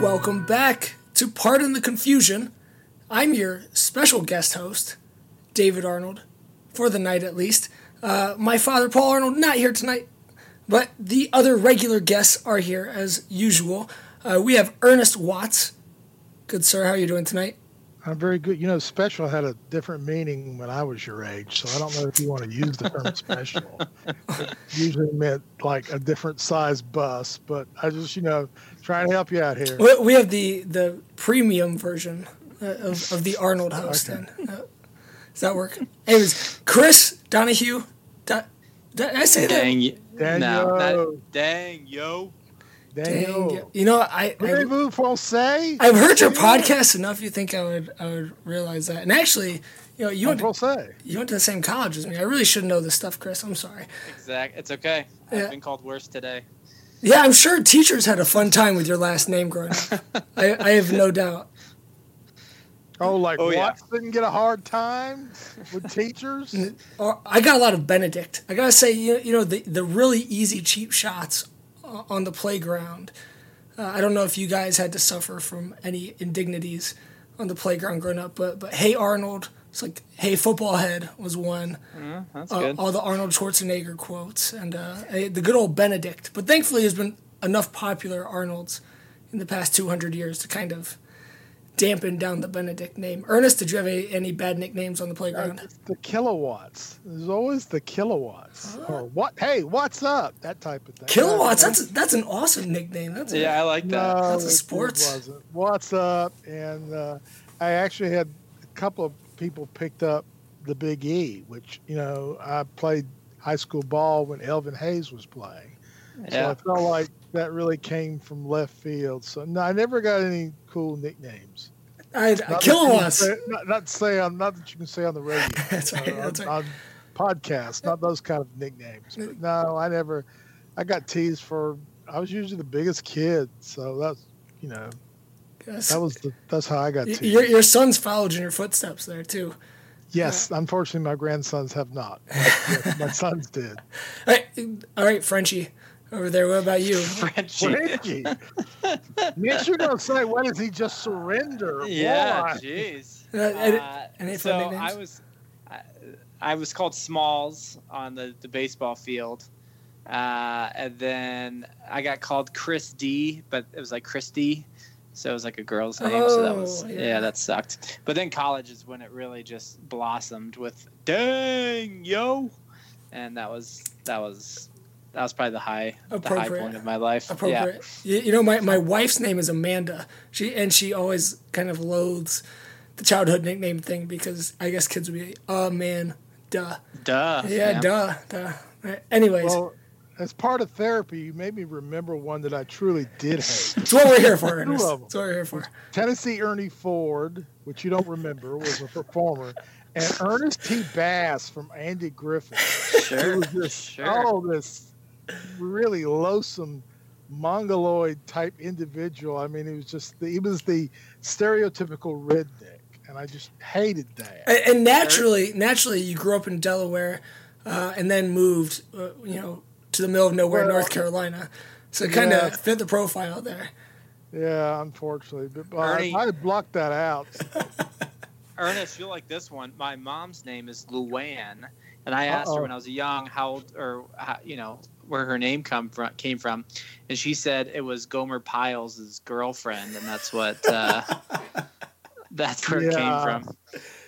Welcome back to Pardon the Confusion. I'm your special guest host, David Arnold, for the night at least. Uh, my father, Paul Arnold, not here tonight, but the other regular guests are here as usual. Uh, we have Ernest Watts. Good sir, how are you doing tonight? I'm very good. You know, special had a different meaning when I was your age, so I don't know if you want to use the term special. It usually meant like a different size bus, but I just, you know, trying to help you out here. We- We have the the premium version uh, of, of the Arnold host. Okay. Then uh, does that work? Anyways, Chris Donahue. Da- did I say that? Dang, y- Daniel. no, that, dang, yo. Daniel. Dang. Yo. You know, I, I Voulez-vous français? I've heard your podcast enough. You think I would I would realize that? And actually, you know, you went to, you went to the same college as me. I really should know this stuff, Chris. I'm sorry. Exact. It's okay. Yeah. I've been called worse today. Yeah, I'm sure teachers had a fun time with your last name growing up. I, I have no doubt. Oh, like Oh, yeah. Watts didn't get a hard time with teachers? I got a lot of Benedict. I gotta say, you, you know, the the really easy cheap shots on the playground. Uh, I don't know if you guys had to suffer from any indignities on the playground growing up, but but hey Arnold, it's like hey football head was one. That's uh, good. all the Arnold Schwarzenegger quotes and uh, eh, the good old Benedict. But thankfully, there's been enough popular Arnolds in the past 200 years to kind of dampen down the Benedict name. Ernest, did you have any, any bad nicknames on the playground? It's the kilowatts. There's always the kilowatts. Or what? Hey, what's up? That type of thing. Kilowatts. That's that's an awesome nickname. That's a, yeah, I like that. No, That's a it- it sports. wasn't. What's up? And uh, I actually had a couple of people picked up the Big E, which you know I played high school ball when Elvin Hayes was playing. So I felt like that really came from left field. So no, I never got any cool nicknames. I, Not that you can kilowatts. say- Not, not say on not that you can say on the radio. That's right. uh, That's on, right. on podcasts, not those kind of nicknames. But no, I never. I got teased for. I was usually the biggest kid, so that's you know Yes. that was the, that's how I got Y- teased. your your sons followed in your footsteps there too. yes, unfortunately, my grandsons have not. Yes, my sons did. All right, all right, Frenchie over there. What about you? Frenchie. Reggie, yes, you're gonna say, "Why does he just surrender?" Yeah, jeez. Uh, Uh, any so nicknames? I was, I, I was called Smalls on the, the baseball field, uh, and then I got called Chris D, but it was like Christy, so it was like a girl's name. so that was Oh, yeah. yeah. that sucked. But then college is when it really just blossomed with "Dang yo," and that was that was that was probably the high the high Appropriate. point of my life. Appropriate. You, you know, my, my wife's name is Amanda. She and she always kind of loathes the childhood nickname thing because I guess kids would be oh man, duh. Duh. Yeah, duh, duh. Right. Anyways, Well, as part of therapy, you made me remember one that I truly did hate. that's what we're here for, Ernest. That's what we're here for. Tennessee Ernie Ford, which you don't remember, was a performer, and Ernest T. Bass from Andy Griffith. It Sure. was this, Sure. oh, this really loathsome mongoloid type individual. I mean, he was just the, he was the stereotypical redneck, and I just hated that. And, and naturally, naturally, you grew up in Delaware, uh, and then moved, uh, you know, to the middle of nowhere, Well, North Carolina. So it kind of yeah. fit the profile there. Yeah, unfortunately, but Ernie- I, I blocked that out. Ernest, you'll like this one. My mom's name is Luann, and I asked her Uh-oh. when I was young how old or how, you know where her name come from came from, and she said it was Gomer Pyle,s girlfriend, and that's what uh, that's where it came from.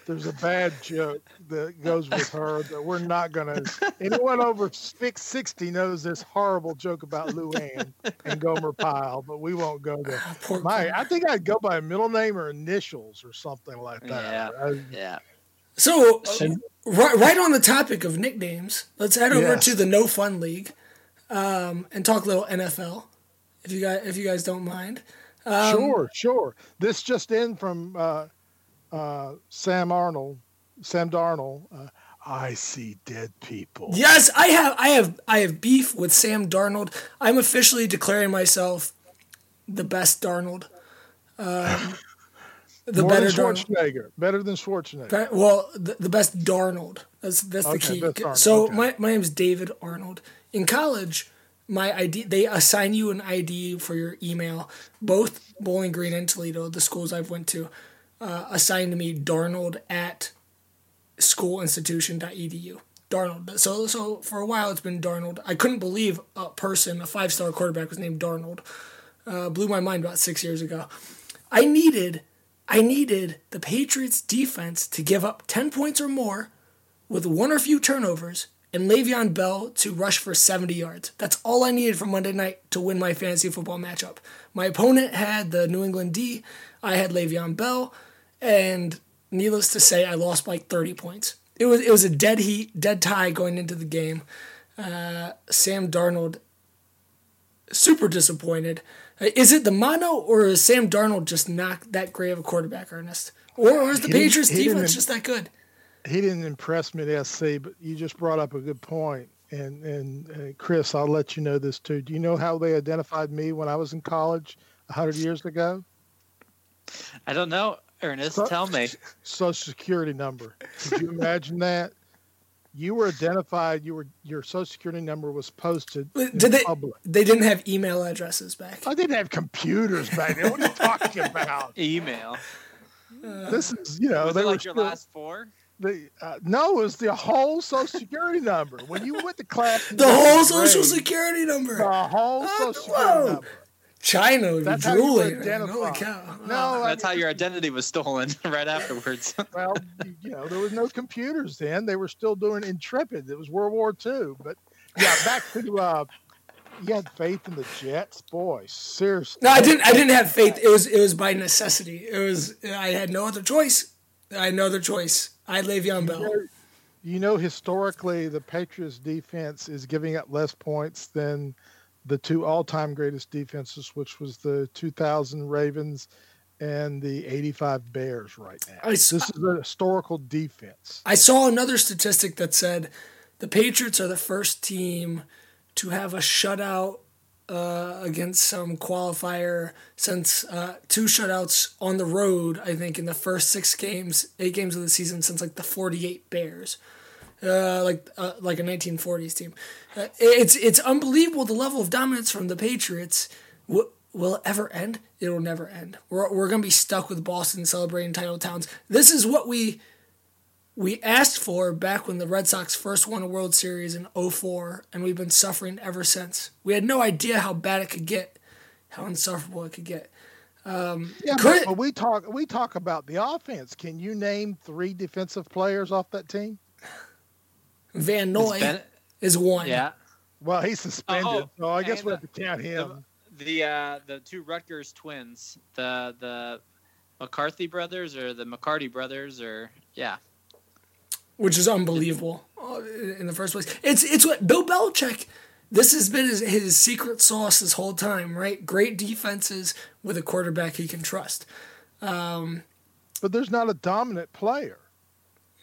There's a bad joke that goes with her that we're not going to. Anyone over six- 60 knows this horrible joke about Luann and Gomer Pyle, but we won't go there. Poor My, Gomer. I think I'd go by a middle name or initials or something like that. Yeah. I- Yeah, So, uh, right, right on the topic of nicknames, let's head over Yes. to the No Fun League um, and talk a little NFL, if you guys if you guys don't mind. Um, sure, sure. This just in from uh, uh, Sam Arnold, Sam Darnold. Uh, I see dead people. Yes, I have I have I have beef with Sam Darnold. I'm officially declaring myself the best Darnold. Um, the More better than Darnold. Schwarzenegger. Better than Schwarzenegger. Well, the, the best Darnold. That's that's the Okay, key. So okay. my my name is David Arnold. In college, my ID. They assign you an ID for your email. Both Bowling Green and Toledo, the schools I've went to, uh, assigned to me Darnold at schoolinstitution.edu. Darnold. So so for a while it's been Darnold. I couldn't believe a person, a five star quarterback, was named Darnold. Uh, blew my mind about six years ago. I needed I needed the Patriots defense to give up ten points or more with one or few turnovers and Le'Veon Bell to rush for 70 yards. That's all I needed for Monday night to win my fantasy football matchup. My opponent had the New England D. I had Le'Veon Bell, and needless to say, I lost by like 30 points. It was it was a dead heat, dead tie going into the game. Uh, Sam Darnold, super disappointed. Uh, is it the mono or is Sam Darnold just not that great of a quarterback, Ernest? Or, or is the Patriots defense just that good? he didn't impress me at SC, but you just brought up a good point. And and uh, Chris, I'll let you know this too. Do you know how they identified me when I was in college hundred years ago? I don't know, Ernest. So, tell me. Social security number. Could you imagine that? You were identified. You were your social security number was posted. Did they? Public. They didn't have email addresses back. I didn't have computers back then. What are you talking about? Email. Uh, this is you know was they like your still, last four the uh, no, it was the whole social security number. When you went to class, the whole social security number. The whole social security number. China would that's be drooling. Holy cow. No, that's I mean, how your identity was stolen right afterwards. well, you know, there was no computers then. They were still doing Intrepid. It was World War II. But yeah, back to uh, you had faith in the Jets, boy. Seriously. No, I didn't. I didn't have faith. It was. It was by necessity. It was. I had no other choice. I had no other choice. I Le'Veon Bell. You know, you know, historically, the Patriots defense is giving up less points than the two all-time greatest defenses, which was the 2000 Ravens and the 85 Bears right now. I, this is a historical defense. I saw another statistic that said the Patriots are the first team to have a shutout uh, against some qualifier since uh, two shutouts on the road, I think, in the first six games, eight games of the season since like the 48 Bears. Uh, like uh, like a 1940s team. Uh, it's it's unbelievable the level of dominance from the Patriots. W- will it ever end? It will never end. We're, we're going to be stuck with Boston celebrating title towns. This is what we we asked for back when the Red Sox first won a World Series in 04, and we've been suffering ever since. We had no idea how bad it could get, how insufferable it could get. Um, yeah, but, but, we talk we talk about the offense. Can you name three defensive players off that team? Van Noy is one. Yeah. Well, he's suspended, oh, so I guess we have to count him. The the, uh, the two Rutgers twins, the the McCarthy brothers or the McCarty brothers, or yeah, which is unbelievable uh, in the first place. It's it's what Bill Belichick. This has been his, his secret sauce this whole time, right? Great defenses with a quarterback he can trust. Um, but there's not a dominant player.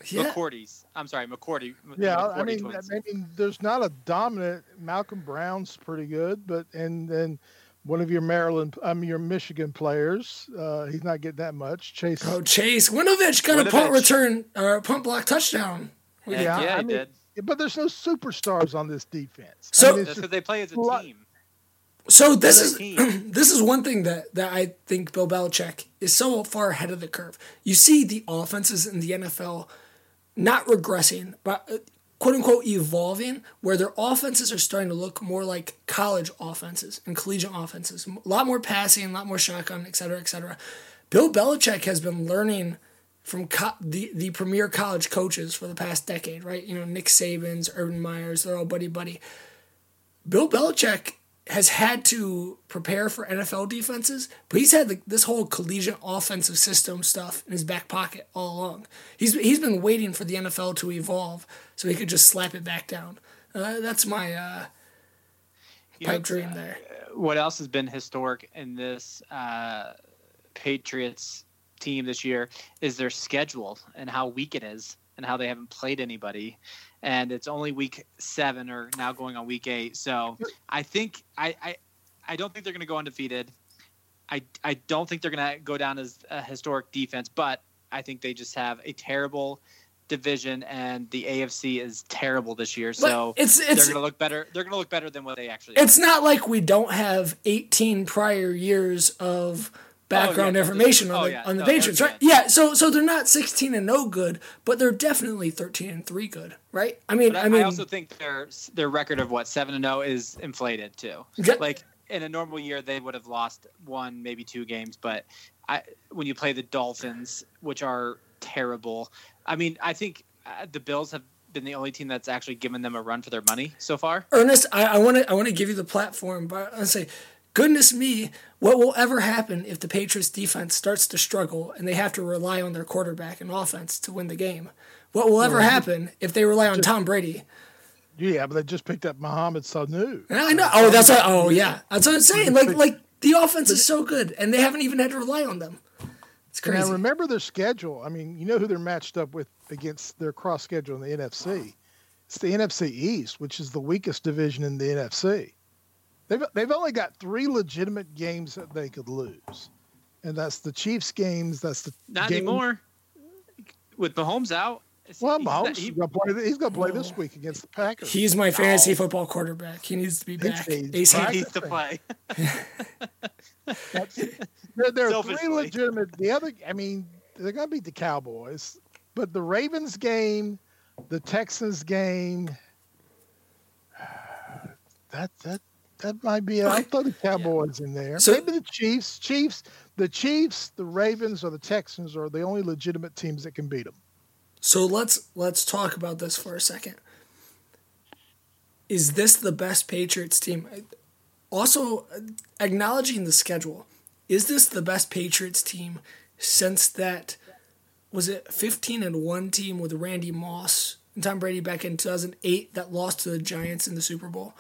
Yeah. McCourty's. I'm sorry, McCourty. Yeah, McCourty I mean, twins. I mean, there's not a dominant. Malcolm Brown's pretty good, but and then one of your Maryland, I mean your Michigan players. Uh, he's not getting that much. Chase. Oh, Chase Winovich got Winovich. a punt return or a punt block touchdown. Yeah, yeah, yeah I mean, did. But there's no superstars on this defense. So I mean, because they play as a team. So this is this is one thing that, that I think Bill Belichick is so far ahead of the curve. You see the offenses in the NFL not regressing, but uh, quote unquote evolving where their offenses are starting to look more like college offenses and collegiate offenses. A lot more passing, a lot more shotgun, et cetera, et cetera. Bill Belichick has been learning from co- the, the premier college coaches for the past decade, right? You know, Nick Saban's, Urban Meyers, they're all buddy buddy. Bill Belichick has had to prepare for NFL defenses, but he's had the, this whole collegiate offensive system stuff in his back pocket all along. He's he's been waiting for the NFL to evolve so he could just slap it back down. Uh, that's my uh, pipe know, dream there. What else has been historic in this uh, Patriots team this year is their schedule and how weak it is and how they haven't played anybody and it's only week seven or now going on week eight. So I think I I, I don't think they're going to go undefeated. I I don't think they're going to go down as a historic defense, but I think they just have a terrible division, and the AFC is terrible this year. So it's they're it's going to look better. They're going to look better than what they actually. it's are. not like we don't have 18 prior years of background no, information oh, on the yeah, on the no, Patriots, right? Yeah, so so they're not 16 and no good, but they're definitely 13 and 3 good, right? I mean, I, I, mean, I also think their their record of what seven and zero is inflated too. Okay. Like in a normal year, they would have lost one, maybe two games. But I, when you play the Dolphins, which are terrible, I mean, I think uh, the Bills have been the only team that's actually given them a run for their money so far. Ernest, I want to I want to give you the platform, but I say, goodness me, what will ever happen if the Patriots defense starts to struggle and they have to rely on their quarterback and offense to win the game? What will ever happen if they rely on Tom Brady? Yeah, but they just picked up Mohamed Sanu. And I know. Oh, that's what, oh yeah, that's what I'm saying. Like like the offense is so good, and they haven't even had to rely on them. It's crazy. Now remember their schedule. I mean, you know who they're matched up with against their cross schedule in the NFC. It's the NFC East, which is the weakest division in the NFC. They've they've only got three legitimate games that they could lose, and that's the Chiefs games. That's the Not game- anymore. With Mahomes out, Well, he's- Mahomes he- gonna play. He's going to play this oh. week against the Packers. He's my fantasy Oh. football quarterback. He needs to be back. needs ASAP. he needs to play. There, there are three legitimate. The other, I mean, they're going to beat the Cowboys, but the Ravens game, the Texans game, that that that might be. I'll Okay. throw the Cowboys in there. So- Maybe the Chiefs. Chiefs. The Chiefs, the Ravens, or the Texans are the only legitimate teams that can beat them. So let's let's talk about this for a second. Is this the best Patriots team? Also, acknowledging the schedule, is this the best Patriots team since that was it 15 and 1 team with Randy Moss and Tom Brady back in 2008 that lost to the Giants in the Super Bowl?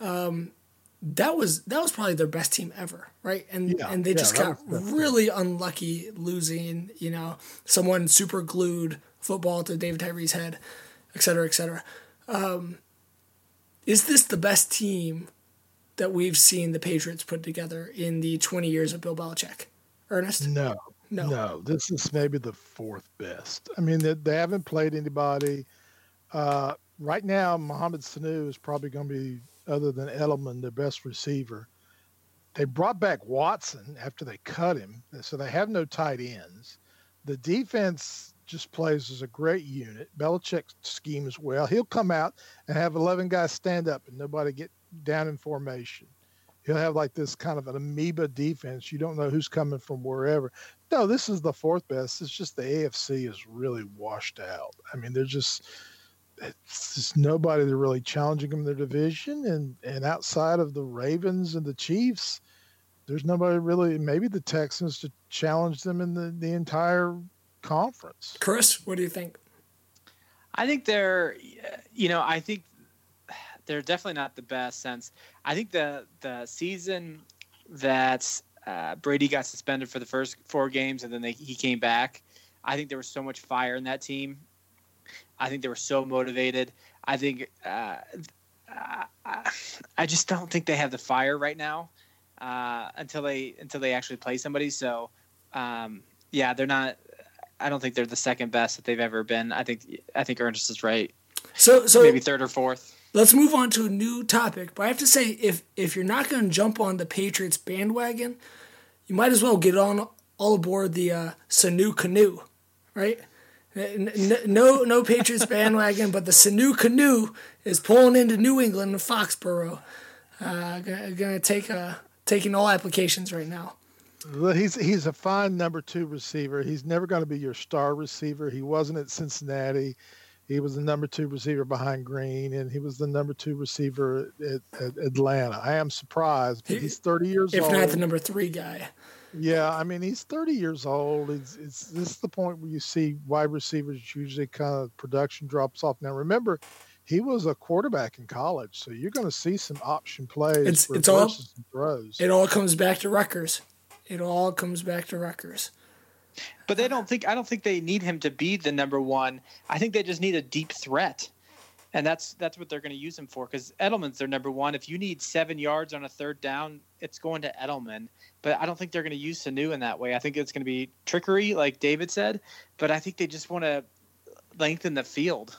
Um, that was that was probably their best team ever, right? And Yeah, and they just got was really unlucky losing, you know, someone super glued football to David Tyree's head, et cetera, et cetera. Um, is this the best team that we've seen the Patriots put together in the 20 years of Bill Belichick? Ernest? No, No. no. This is maybe the fourth best. I mean, they, they haven't played anybody. Uh, right now, Mohamed Sanu is probably going to be, other than Edelman, their best receiver. They brought back Watson after they cut him, so they have no tight ends. The defense just plays as a great unit. Belichick schemes well. He'll come out and have 11 guys stand up and nobody get down in formation. He'll have like this kind of an amoeba defense. You don't know who's coming from wherever. No, this is the fourth best. It's just the AFC is really washed out. I mean, they're just it's just nobody they're really challenging them in their division, and and outside of the Ravens and the Chiefs, there's nobody really. Maybe the Texans to challenge them in the the entire conference. Chris, what do you think? I think they're, you know, I think they're definitely not the best since I think the the season that uh, Brady got suspended for the first four games and then they, he came back. I think there was so much fire in that team. I think they were so motivated. I think uh, I, I just don't think they have the fire right now uh, until they until they actually play somebody. So um, yeah, they're not. I don't think they're the second best that they've ever been. I think I think Ernest is right. So so Maybe third or fourth. let's move on to a new topic. But I have to say, if if you're not going to jump on the Patriots bandwagon, you might as well get on all aboard the uh, Sanu canoe, right? No, no Patriots bandwagon, but the Sanu canoe is pulling into New England and Foxborough. Uh, gonna, gonna take uh, taking all applications right now. Well, He's he's a fine number two receiver. He's never going to be your star receiver. He wasn't at Cincinnati. He was the number two receiver behind Green, and he was the number two receiver at, at Atlanta. I am surprised. But he's 30 years If old. If not the number three guy. Yeah, I mean he's 30 years old. It's, it's this is the point where you see wide receivers usually kind of production drops off. Now remember, he was a quarterback in college, so you're going to see some option plays, It's- it's all- and throws. It all comes back to Rutgers. It all comes back to Rutgers. But they don't think I don't think they need him to be the number one. I think they just need a deep threat, and that's that's what they're going to use him for. Because Edelman's their number one. If you need seven yards on a third down, it's going to Edelman. But I don't think they're going to use Sanu in that way. I think it's going to be trickery, like David said. But I think they just want to lengthen the field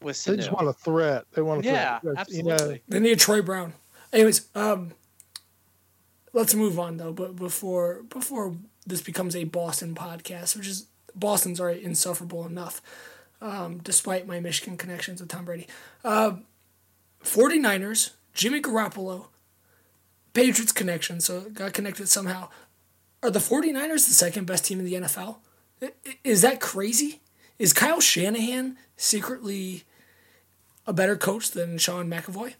with Sanu. They just want a threat. They want a Yeah, threat. absolutely. They need Troy Brown. Anyways, um, let's move on though. But before before this becomes a Boston podcast, which is Boston's already insufferable enough, um, despite my Michigan connections with Tom Brady. Uh, 49ers, Jimmy Garoppolo, Patriots connection, so got connected somehow. Are the 49ers the second best team in the NFL? Is that crazy? Is Kyle Shanahan secretly a better coach than Sean McVay?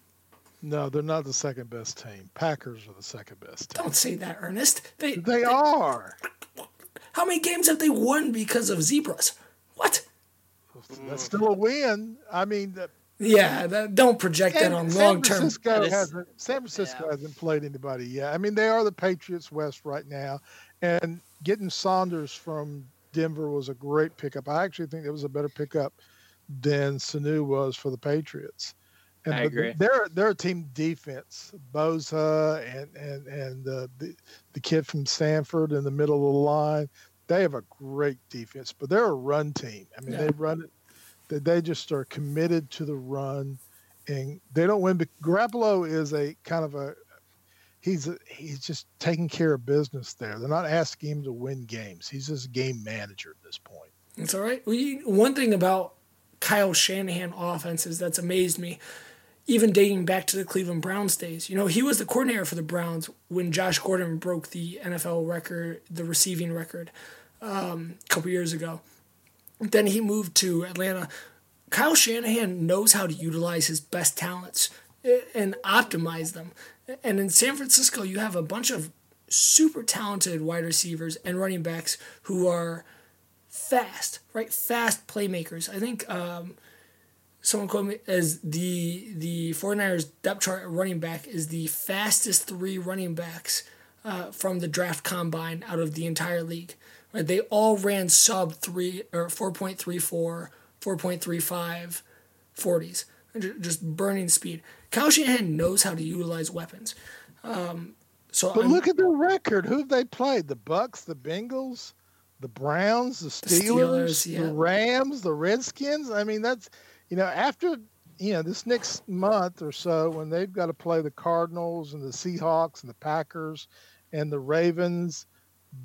No, they're not the second best team. Packers are the second best team. Don't say that, Ernest. They, They are. How many games have they won because of zebras? That's still a win. I mean, the- Yeah, that, don't project that on San long term. Francisco hasn't. San Francisco Yeah. hasn't played anybody yet. I mean, they are the Patriots West right now, and getting Sanders from Denver was a great pickup. I actually think it was a better pickup than Sanu was for the Patriots. And I agree. They're they're a team defense. Bosa and and and uh, the the kid from Stanford in the middle of the line. They have a great defense, but they're a run team. I mean, Yeah. they run it. They, they just are committed to the run, and they don't win. But Garoppolo is a kind of a he's a, he's just taking care of business there. They're not asking him to win games. He's just a game manager at this point. It's all right. We, one thing about Kyle Shanahan offenses that's amazed me, even dating back to the Cleveland Browns days. You know, he was the coordinator for the Browns when Josh Gordon broke the NFL record, the receiving record, um, a couple years ago. Then he moved to Atlanta. Kyle Shanahan knows how to utilize his best talents eh, and optimize them. And in San Francisco, you have a bunch of super talented wide receivers and running backs who are fast, right? Fast playmakers. I think um, someone quote me as the the 49ers depth chart running back is the fastest three running backs uh, from the draft combine out of the entire league. Right? They all ran sub three or 4.34, 4.35 40s. Just burning speed. Kyle Shanahan knows how to utilize weapons. Um, so But I'm- look at their record. Who have they played? The Bucs, the Bengals, the Browns, the Steelers, Steelers, yeah. the Rams, the Redskins. I mean, that's you know after you know this next month or so when they've got to play the Cardinals and the Seahawks and the Packers and the Ravens.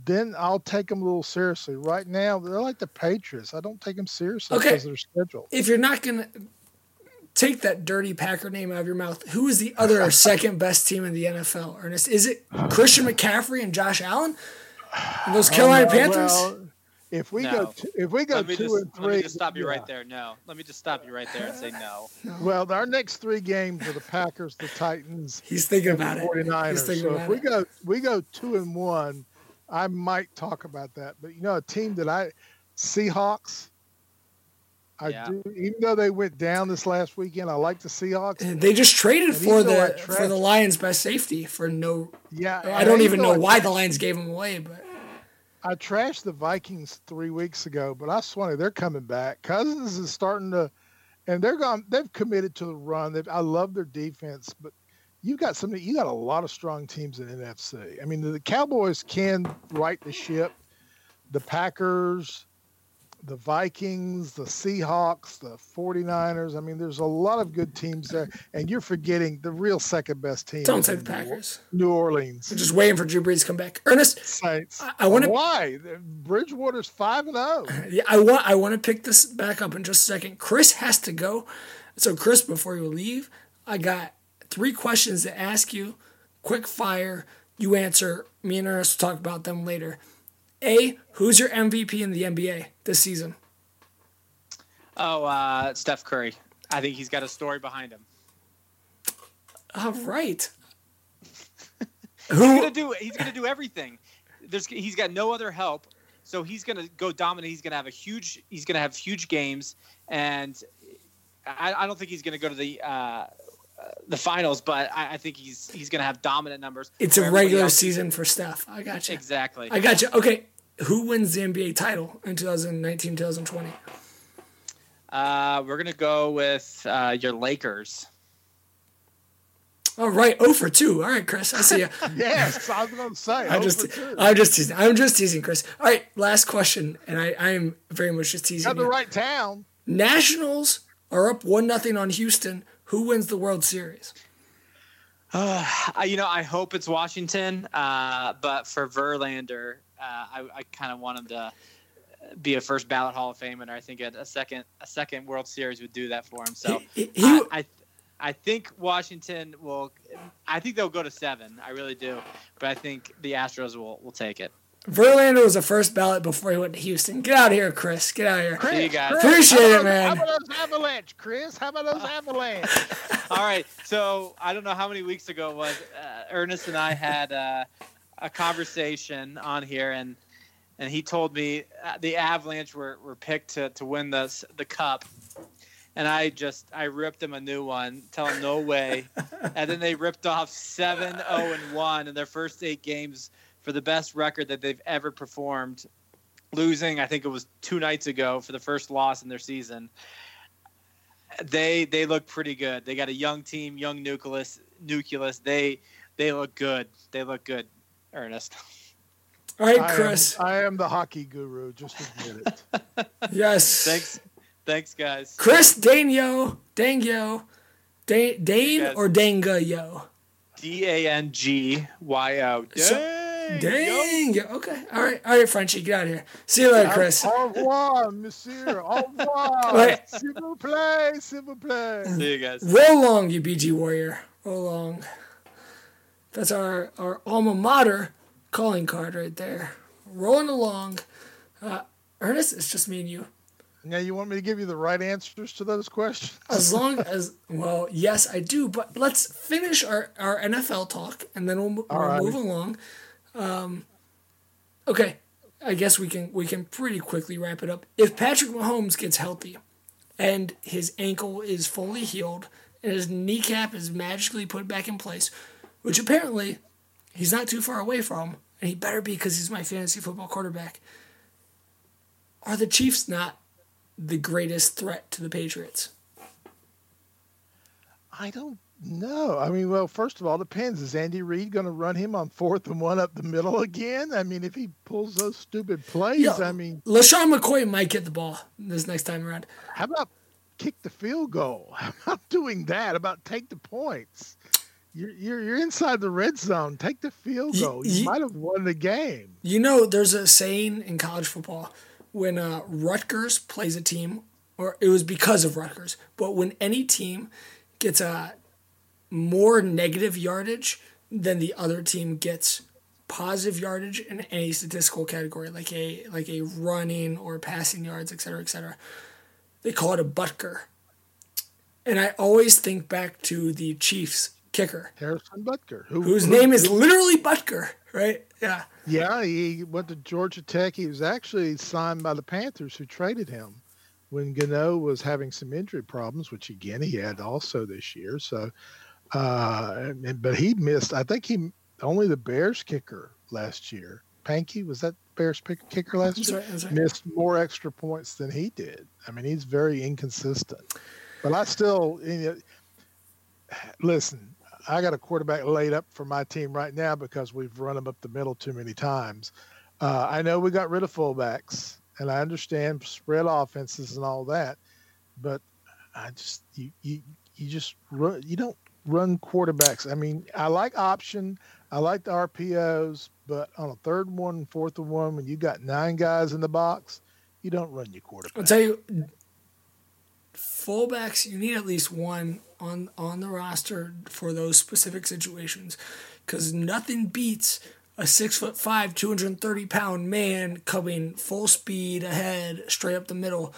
Then I'll take them a little seriously. Right now, they're like the Patriots. I don't take them seriously Okay. because of their schedule. if you're not gonna take that dirty Packer name out of your mouth, who is the other second best team in the NFL? Ernest, is it Christian McCaffrey and Josh Allen? And those Carolina Uh, Panthers? well, if we go, No. t- if we go Let me, two just, and let me three, just stop you yeah. right there. No. Let me just stop you right there and say no. Well, our next three games are the Packers, the Titans, He's thinking and the about it. 49ers. He's thinking So if about we go we go two and one, I might talk about that. But you know, a team that I Seahawks. I Yeah. do, even though they went down this last weekend. I like the Seahawks. They just traded And for even though the for the Lions' best safety for no. Yeah, I don't even know why the Lions gave him away, but I trashed the Vikings three weeks ago, but I swear they're coming back. Cousins is starting to, and they're gone. They've committed to the run. They've, I love their defense, but you got some. You got a lot of strong teams in NFC. I mean, the, the Cowboys can right the ship. The Packers, the Vikings, the Seahawks, the 49ers. I mean, there's a lot of good teams there, and you're forgetting the real second best team. don't say the Packers. New Orleans We're just waiting for Drew Brees to come back. Ernest, Saints. I- I wanna- Why? Bridgewater's five and oh. zero. yeah, I want I want to pick this back up in just a second. Chris has to go, so Chris, before you leave, I got three questions to ask you. Quick fire. You answer. Me and Ernest will talk about them later. A. Who's your MVP in the NBA this season? Oh, uh, Steph Curry. I think he's got a story behind him. All right. He's gonna do. He's gonna do everything. There's. He's got no other help. So he's gonna go dominant. He's gonna have a huge. He's gonna have huge games, and I, I don't think he's gonna go to the uh, the finals. But I, I think he's he's gonna have dominant numbers. It's a regular season for Steph. I got you. Exactly. I got you. Okay. Who wins the NBA title in 2019 2020? Uh, we're gonna go with uh, your Lakers. All right. Oh for 2. All right, Chris. I see you. Yes, I was going to say. I'm just. I'm just teasing. I'm just teasing, Chris. All right, last question, and I, I am very much just teasing got the you. right town. Nationals are up one nothing on Houston. Who wins the World Series? Uh, you know, I hope it's Washington, uh, but for Verlander, uh, I, I kind of want him to be a first ballot Hall of Famer. And I think a, a second a second World Series would do that for him. So He- he- I, I I think Washington will. I think they'll go to seven. I really do, but I think the Astros will will take it. Verlander was a first ballot before he went to Houston. Get out of here, Chris. Get out of here. See you guys. Appreciate how it, man. How about those avalanche, Chris? How about those avalanche? All right. So I don't know how many weeks ago it was. Uh, Ernest and I had uh, a conversation on here, and and he told me uh, the Avalanche were, were picked to, to win the the cup, and I just I ripped him a new one, tell him no way, and then they ripped off seven zero and one in their first eight games for the best record that they've ever performed, losing I think it was two nights ago for the first loss in their season they they look pretty good. They got a young team, young nucleus. Nucleus. They they look good. They look good. Ernest. All right, I am- Chris. I am, the hockey guru. Just admit it. Yes. Thanks, thanks, guys. Chris Danyo. Dangyo. Da- Dane Yes. or Danga yo? D A N G Y O. So- Dang, Dang. yo. Okay. All right. All right, Frenchie. Get out of here. See you later, Chris. Au revoir, monsieur. Au revoir. Wait. S'il vous plaît, s'il vous plaît. See you guys. Roll along, you BG Warrior. Roll along. That's our, our alma mater calling card right there. Rolling along. Uh, Ernest, it's just me and you. Now you want me to give you the right answers to those questions? As long as, well, yes, I do. But let's finish our, our NFL talk and then we'll, we'll Alrighty. move along. Um, okay, I guess we can we can pretty quickly wrap it up. If Patrick Mahomes gets healthy and his ankle is fully healed and his kneecap is magically put back in place, which apparently he's not too far away from, and he better be because he's my fantasy football quarterback. Are the Chiefs not the greatest threat to the Patriots? I don't know. I mean, well, first of all, depends. Is Andy Reid going to run him on fourth and one up the middle again? I mean, if he pulls those stupid plays, Yeah. I mean, LeSean McCoy might get the ball this next time around. how about kick the field goal? How about doing that? How about take the points? You're, you're, you're inside the red zone. Take the field goal. You ye- might have won the game. You know, there's a saying in college football when uh, Rutgers plays a team, or it was because of Rutgers, but when any team gets a more negative yardage than the other team gets positive yardage in any statistical category, like a like a running or passing yards, et cetera, et cetera, they call it a Butker. And I always think back to the Chiefs kicker, Harrison Butker, who, whose who- name is literally Butker, right? Yeah. Yeah, he went to Georgia Tech. He was actually signed by the Panthers, who traded him when Gano was having some injury problems, which again he had also this year. So, uh, but he missed. I think he only the Bears kicker last year. Parkey was that Bears pick, kicker last year? that's right. Missed more extra points than he did. I mean, he's very inconsistent. But I still, you know, listen. I got a quarterback laid up for my team right now because we've run him up the middle too many times. Uh, I know we got rid of fullbacks, and I understand spread offenses and all that, but I just you you you just run you don't run quarterbacks. I mean, I like option, I like the RPOs, but on a third one, fourth and one, when you got nine guys in the box, you don't run your quarterback. I'll tell you, fullbacks you need at least one on on the roster for those specific situations, because nothing beats a six foot five, two hundred and thirty pound man coming full speed ahead, straight up the middle.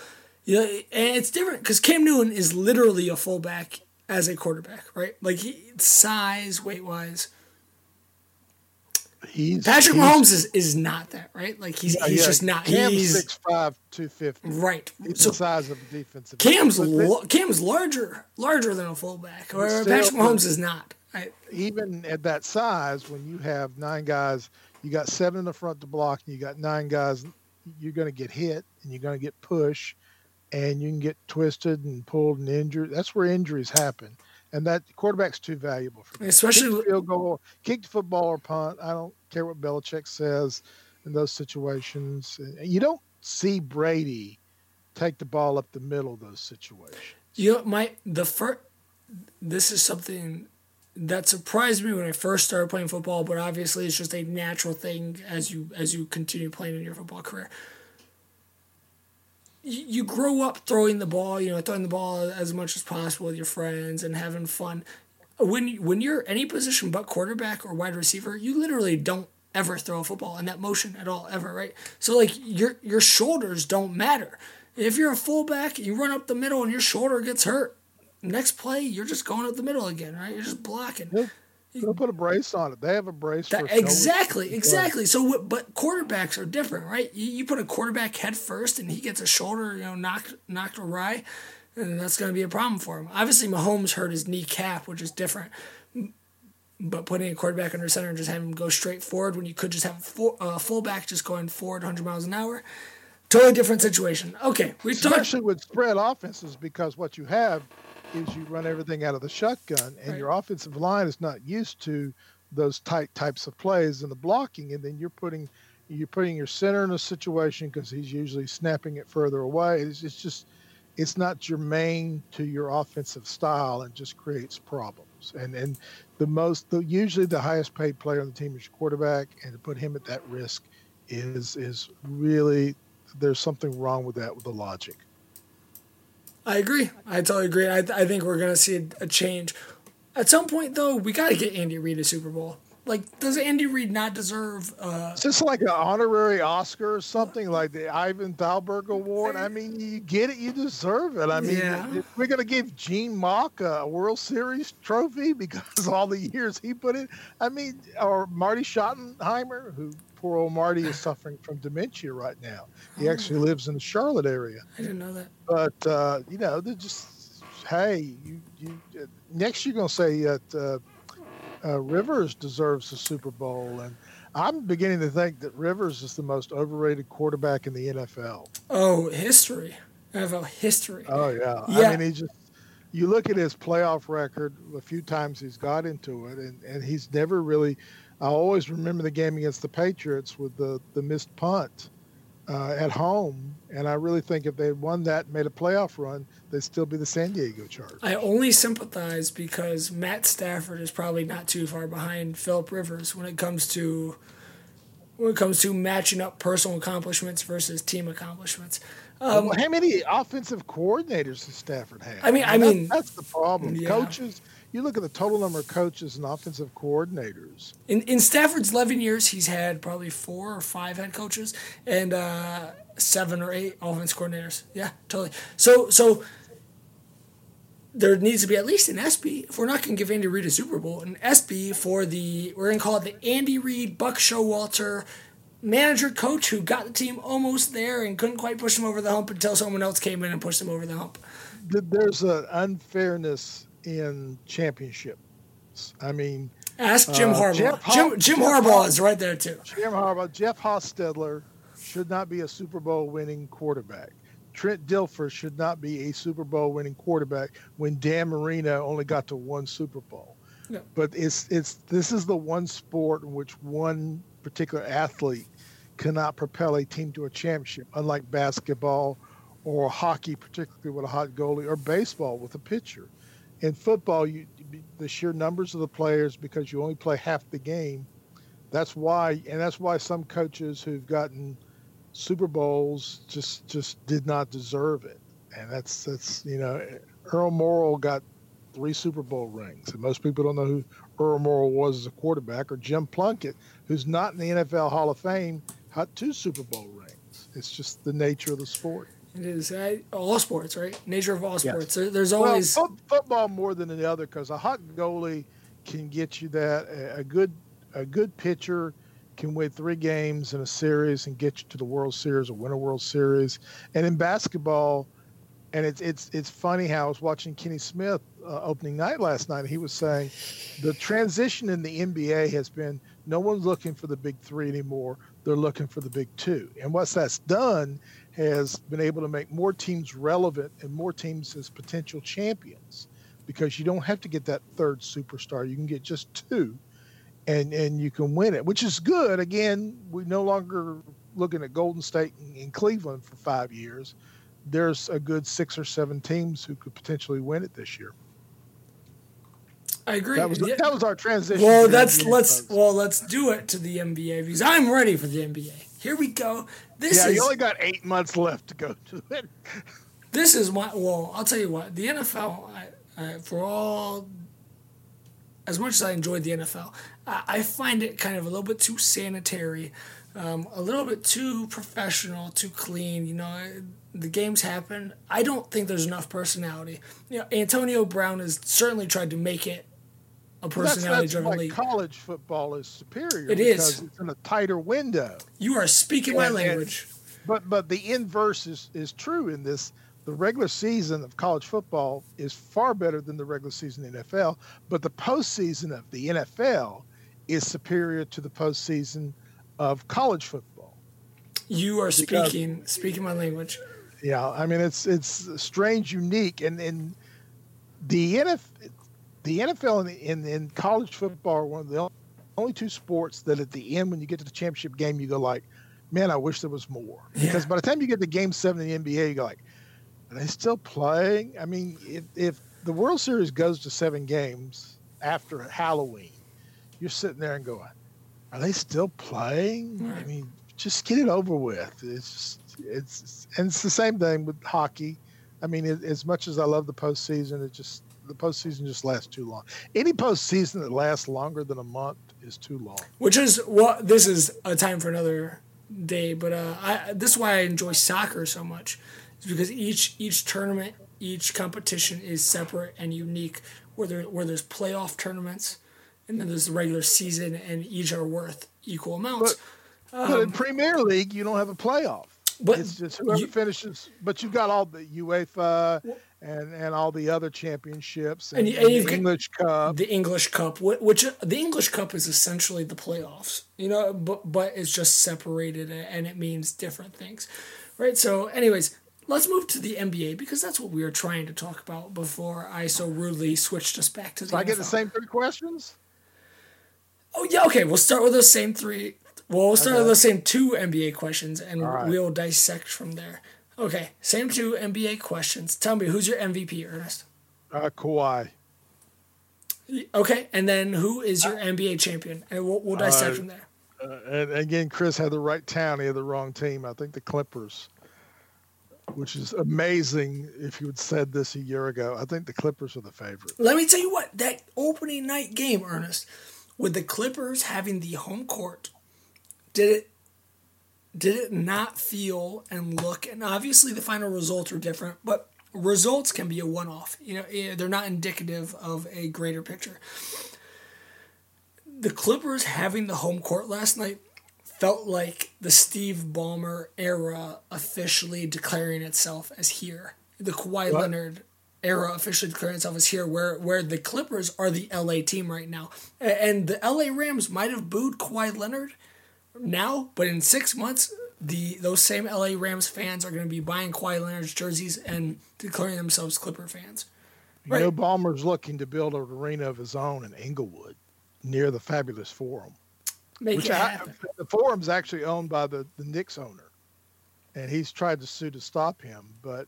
Yeah, and it's different because Cam Newton is literally a fullback as a quarterback, right? Like he size, weight wise. He's Patrick he's- Mahomes is, is not that, right? Like he's yeah, he's yeah, just not. Cam's he's six five, two fifty. right. He's So the size of a defensive. Cam's lo- Cam's larger, larger than a fullback. Or still- Patrick Mahomes is not. I, even at that size, when you have nine guys, you got seven in the front to block, and you got nine guys, you're going to get hit and you're going to get push, and you can get twisted and pulled and injured. That's where injuries happen, and that quarterback's too valuable for that. Especially- kick the field goal, kick the football or punt. I don't care what Belichick says in those situations. You don't see Brady take the ball up the middle of those situations. You know, my the first. This is something that surprised me when I first started playing football, but obviously it's just a natural thing as you as you continue playing in your football career. You, grow up throwing the ball, you know, throwing the ball as much as possible with your friends and having fun. When when you're any position but quarterback or wide receiver, you literally don't ever throw a football in that motion at all ever, right? So like your your shoulders don't matter. If you're a fullback, you run up the middle and your shoulder gets hurt. Next play, you're just going up the middle again, right? You're just blocking. They'll, they'll put a brace on it. They have a brace that, exactly, exactly. So, but quarterbacks are different, right? You, you put a quarterback head first, and he gets a shoulder, you know, knocked knocked awry, and that's going to be a problem for him. Obviously, Mahomes hurt his kneecap, which is different but putting a quarterback under center and just having him go straight forward when you could just have a full, uh, fullback just going forward 100 miles an hour. Totally different situation. Okay, we especially talked- with spread offenses because what you have is you run everything out of the shotgun, and right. your offensive line is not used to those tight types of plays and the blocking, and then you're putting you're putting your center in a situation because he's usually snapping it further away. It's, it's just it's not germane to your offensive style and just creates problems. And and the most the, usually the highest paid player on the team is your quarterback, and to put him at that risk is is really there's something wrong with that with the logic. I agree. I totally agree. I, I think we're going to see a, a, change. At some point, though, we got to get Andy Reid a Super Bowl. Like, does Andy Reid not deserve? Uh, Is this like an honorary Oscar or something like the Ivan Thalberg Award? I mean, you get it, you deserve it. I mean, yeah. we're going to give Gene Mauch a World Series trophy because all the years he put in. I mean, or Marty Schottenheimer, who poor old Marty is suffering from dementia right now. He oh. actually lives in the Charlotte area. I didn't know that. But uh, you know, they're just hey, you, you next you're gonna say that uh, uh, Rivers deserves the Super Bowl, and I'm beginning to think that Rivers is the most overrated quarterback in the NFL. Oh, history, NFL history. Oh yeah, yeah. I mean, he just you look at his playoff record. A few times he's got into it, and and he's never really I always remember the game against the Patriots with the, the missed punt uh, at home. And I really think if they had won that and made a playoff run, they'd still be the San Diego Chargers. I only sympathize because Matt Stafford is probably not too far behind Philip Rivers when it comes to when it comes to matching up personal accomplishments versus team accomplishments. Um, well, how many offensive coordinators does Stafford have? I mean, I mean, that's, that's the problem. Yeah. Coaches you look at the total number of coaches and offensive coordinators. In in Stafford's eleven years, he's had probably four or five head coaches and uh, seven or eight offense coordinators. Yeah, totally. So so there needs to be at least an SB If we're not going to give Andy Reid a Super Bowl, an SB for the we're going to call it the Andy Reid Buck Showalter manager coach who got the team almost there and couldn't quite push them over the hump until someone else came in and pushed them over the hump. There's an unfairness in championships. I mean, ask Jim uh, Harbaugh. Jim, Jim Harbaugh is right there too. Jim Harbaugh, Jeff Hostetler should not be a Super Bowl winning quarterback. Trent Dilfer should not be a Super Bowl winning quarterback when Dan Marino only got to one Super Bowl. No. But it's it's this is the one sport in which one particular athlete cannot propel a team to a championship, unlike basketball or hockey, particularly with a hot goalie, or baseball with a pitcher in football, you the sheer numbers of the players because you only play half the game. That's why, and that's why some coaches who've gotten Super Bowls just just did not deserve it. And that's that's you know, Earl Morrall got three Super Bowl rings, and most people don't know who Earl Morrall was as a quarterback, or Jim Plunkett, who's not in the NFL Hall of Fame, had two Super Bowl rings. It's just the nature of the sport. It is uh, all sports, right? Nature of all sports. Yes. There, there's always well, football more than the other because a hot goalie can get you that. A good a good pitcher can win three games in a series and get you to the World Series or win a World Series. And in basketball, and it's it's it's funny how I was watching Kenny Smith uh, opening night last night. he was saying the transition in the NBA has been no one's looking for the big three anymore. They're looking for the big two. And what that's done has been able to make more teams relevant and more teams as potential champions because you don't have to get that third superstar. You can get just two and and you can win it, which is good. Again, we no longer looking at Golden State in Cleveland for five years. there's a good six or seven teams who could potentially win it this year. I agree. That was Yeah. that was our transition. Well, that's NBA, let's folks. well let's do it to the NBA because I'm ready for the NBA. Here we go. This yeah, is you only got eight months left to go to it. this is my well. I'll tell you what. The NFL, I, I, for all as much as I enjoyed the NFL, I, I find it kind of a little bit too sanitary, um, a little bit too professional, too clean. You know, the games happen. I don't think there's enough personality. You know, Antonio Brown has certainly tried to make it a personality that's driven league. college football is superior. It is. because it's in a tighter window. You are speaking my And- and- language. But but the inverse is, is true in this. The regular season of college football is far better than the regular season in NFL. But the postseason of the NFL is superior to the postseason of college football. You are Because- speaking speaking my language. Yeah, I mean it's it's strange, unique, and and the NFL, the NFL and, in in college football are one of the only two sports that at the end when you get to the championship game you go like, man, I wish there was more. Because by the time you get to Game Seven in the NBA, you go like, are they still playing? I mean, if if the World Series goes to seven games after Halloween, you're sitting there and going, are they still playing? I mean, just get it over with. It's just, it's and it's the same thing with hockey. I mean, it, as much as I love the postseason, it just the postseason just lasts too long. Any postseason that lasts longer than a month is too long. which is what this is a time for another day but uh i this is why i enjoy soccer so much is because each each tournament each competition is separate and unique where there where there's playoff tournaments and then there's the regular season and each are worth equal amounts but in Premier League, you don't have a playoff. Um, but it's just whoever you- finishes. But you've got all the UEFA and and all the other championships and, And and the English Cup. the english cup which the english cup is essentially the playoffs you know but but it's just separated and it means different things right so anyways let's move to the nba because that's what we were trying to talk about before i so rudely switched us back to the So I get the same three questions. oh yeah okay we'll start with those same three well we'll start with the same two nba questions and right. we'll dissect from there okay same two nba questions tell me who's your mvp ernest Uh, Kawhi. okay and then who is your nba champion and we'll, we'll dissect Uh, from there Uh, and again, Chris had the right town. He had the wrong team. I think the Clippers, which is amazing if you had said this a year ago. I think the Clippers are the favorite. Let me tell you what, that opening night game, Ernest, with the Clippers having the home court, did it did it not feel and look and obviously the final results are different, but results can be a one off. You know, eh, they're not indicative of a greater picture. The Clippers having the home court last night felt like the Steve Ballmer era officially declaring itself as here. The Kawhi What? Leonard era officially declaring itself as here, where where the Clippers are the LA team right now, and the LA Rams might have booed Kawhi Leonard now, but in six months, the those same LA Rams fans are going to be buying Kawhi Leonard's jerseys and declaring themselves Clipper fans. You Right. know, Ballmer's looking to build an arena of his own in Inglewood, near the fabulous Forum. Make Which it I, the Forum's actually owned by the the Knicks owner, and he's tried to sue to stop him. But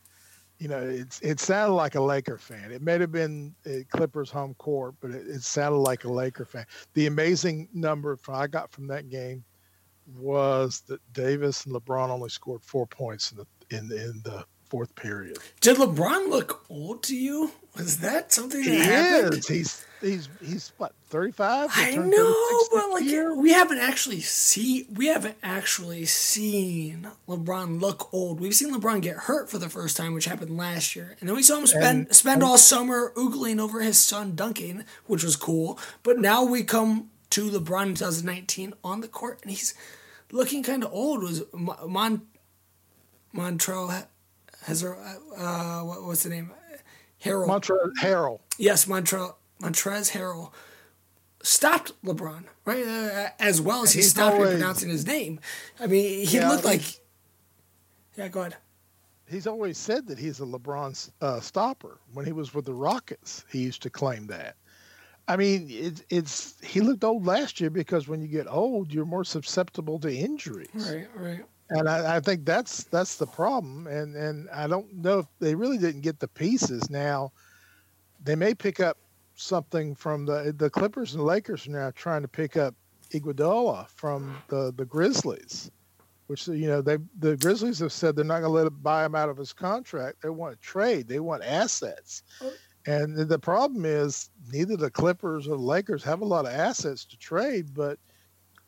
you know, it's it sounded like a Laker fan. It may have been Clippers home court, but it, it sounded like a Laker fan. The amazing number from I got from that game was that Davis and LeBron only scored four points in the in in the fourth period. Did LeBron look old to you? Was that something that He happened? is. He's he's he's what thirty five. I know, but like we haven't actually see we haven't actually seen LeBron look old. We've seen LeBron get hurt for the first time, which happened last year, and then we saw him spend And- spend all summer oogling over his son dunking, which was cool. But now we come to LeBron in 2019 on the court, and he's looking kind of old. Was Mon- Mon Montrell has uh what, what's the name? Harold. Montrezl Harrell. Yes, Montre- Montrez Harrell stopped LeBron, right? Uh, as well as he He's stopped always- pronouncing his name. I mean, he Yeah, looked like. Yeah, go ahead. He's always said that he's a LeBron uh, stopper. When he was with the Rockets, he used to claim that. I mean, it's it's he looked old last year because when you get old, you're more susceptible to injuries. Right, right. And I, I, think that's that's the problem. And and I don't know if they really didn't get the pieces. Now they may pick up something from the the Clippers and Lakers are now trying to pick up Iguodala from the the Grizzlies, which you know they the Grizzlies have said they're not going to let him buy him out of his contract. They want to trade. They want assets. And the problem is neither the Clippers or the Lakers have a lot of assets to trade, but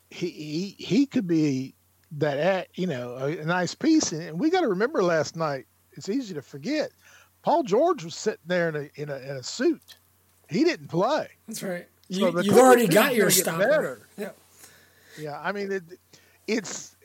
he he, he could be that you know a, a nice piece. And we got to remember last night. It's easy to forget. Paul George was sitting there in a in a, in a suit. He didn't play. That's right. You, so you've already got your stopper. Yeah. Yeah. I mean, it, it's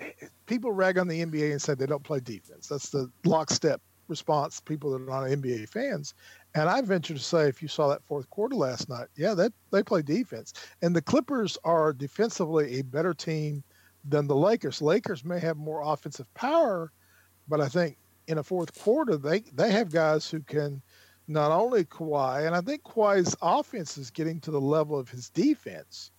people rag on the NBA and say they don't play defense. That's the lockstep response. People that are not NBA fans, and I venture to say, if you saw that fourth quarter last night, yeah, that they play defense. And the Clippers are defensively a better team than the Lakers. Lakers may have more offensive power, but I think in a fourth quarter they they have guys who can not only Kawhi, and I think Kawhi's offense is getting to the level of his defense.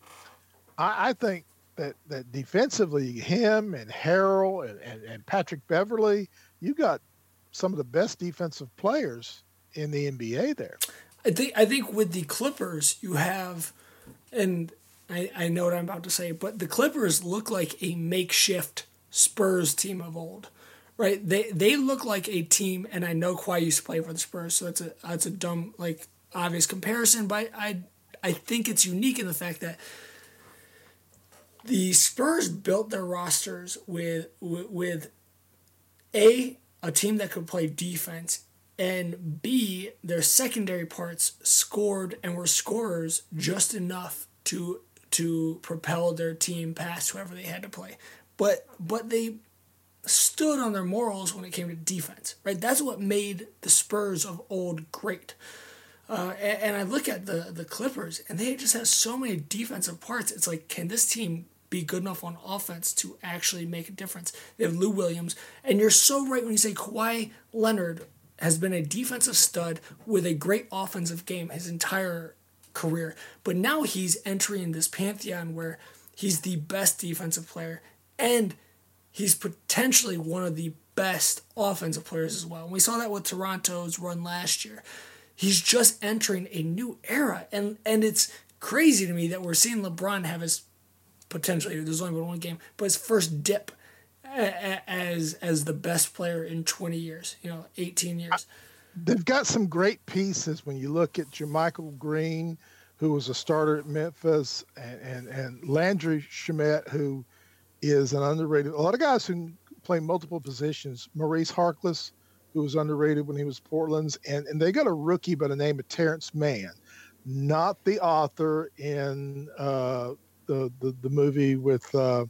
I, I think that that defensively, him and Harrell and, and, and Patrick Beverley, you got some of the best defensive players in the NBA there. I think I think with the Clippers you have and I, I know what I'm about to say, but the Clippers look like a makeshift Spurs team of old. Right? They they look like a team and I know Kawhi used to play for the Spurs, so that's a that's a dumb like obvious comparison, but I I think it's unique in the fact that the Spurs built their rosters with with, with a a team that could play defense and B, their secondary parts scored and were scorers just enough to to propel their team past whoever they had to play. But but they stood on their morals when it came to defense, right? That's what made the Spurs of old great. Uh, and, and I look at the the Clippers, and they just have so many defensive parts. It's like, can this team be good enough on offense to actually make a difference? They have Lou Williams, and you're so right when you say Kawhi Leonard has been a defensive stud with a great offensive game his entire career. But now he's entering this pantheon where he's the best defensive player and he's potentially one of the best offensive players as well. And we saw that with Toronto's run last year. He's just entering a new era and and it's crazy to me that we're seeing LeBron have his potentially there's only been one game, but his first dip as as the best player in 20 years, you know, 18 years. They've got some great pieces when you look at JaMychal Green, who was a starter at Memphis, and, and, and Landry Shamet, who is an underrated. A lot of guys who play multiple positions. Maurice Harkless, who was underrated when he was Portland's, and, and they got a rookie by the name of Terrence Mann, not the author in uh, the, the the movie with. Uh,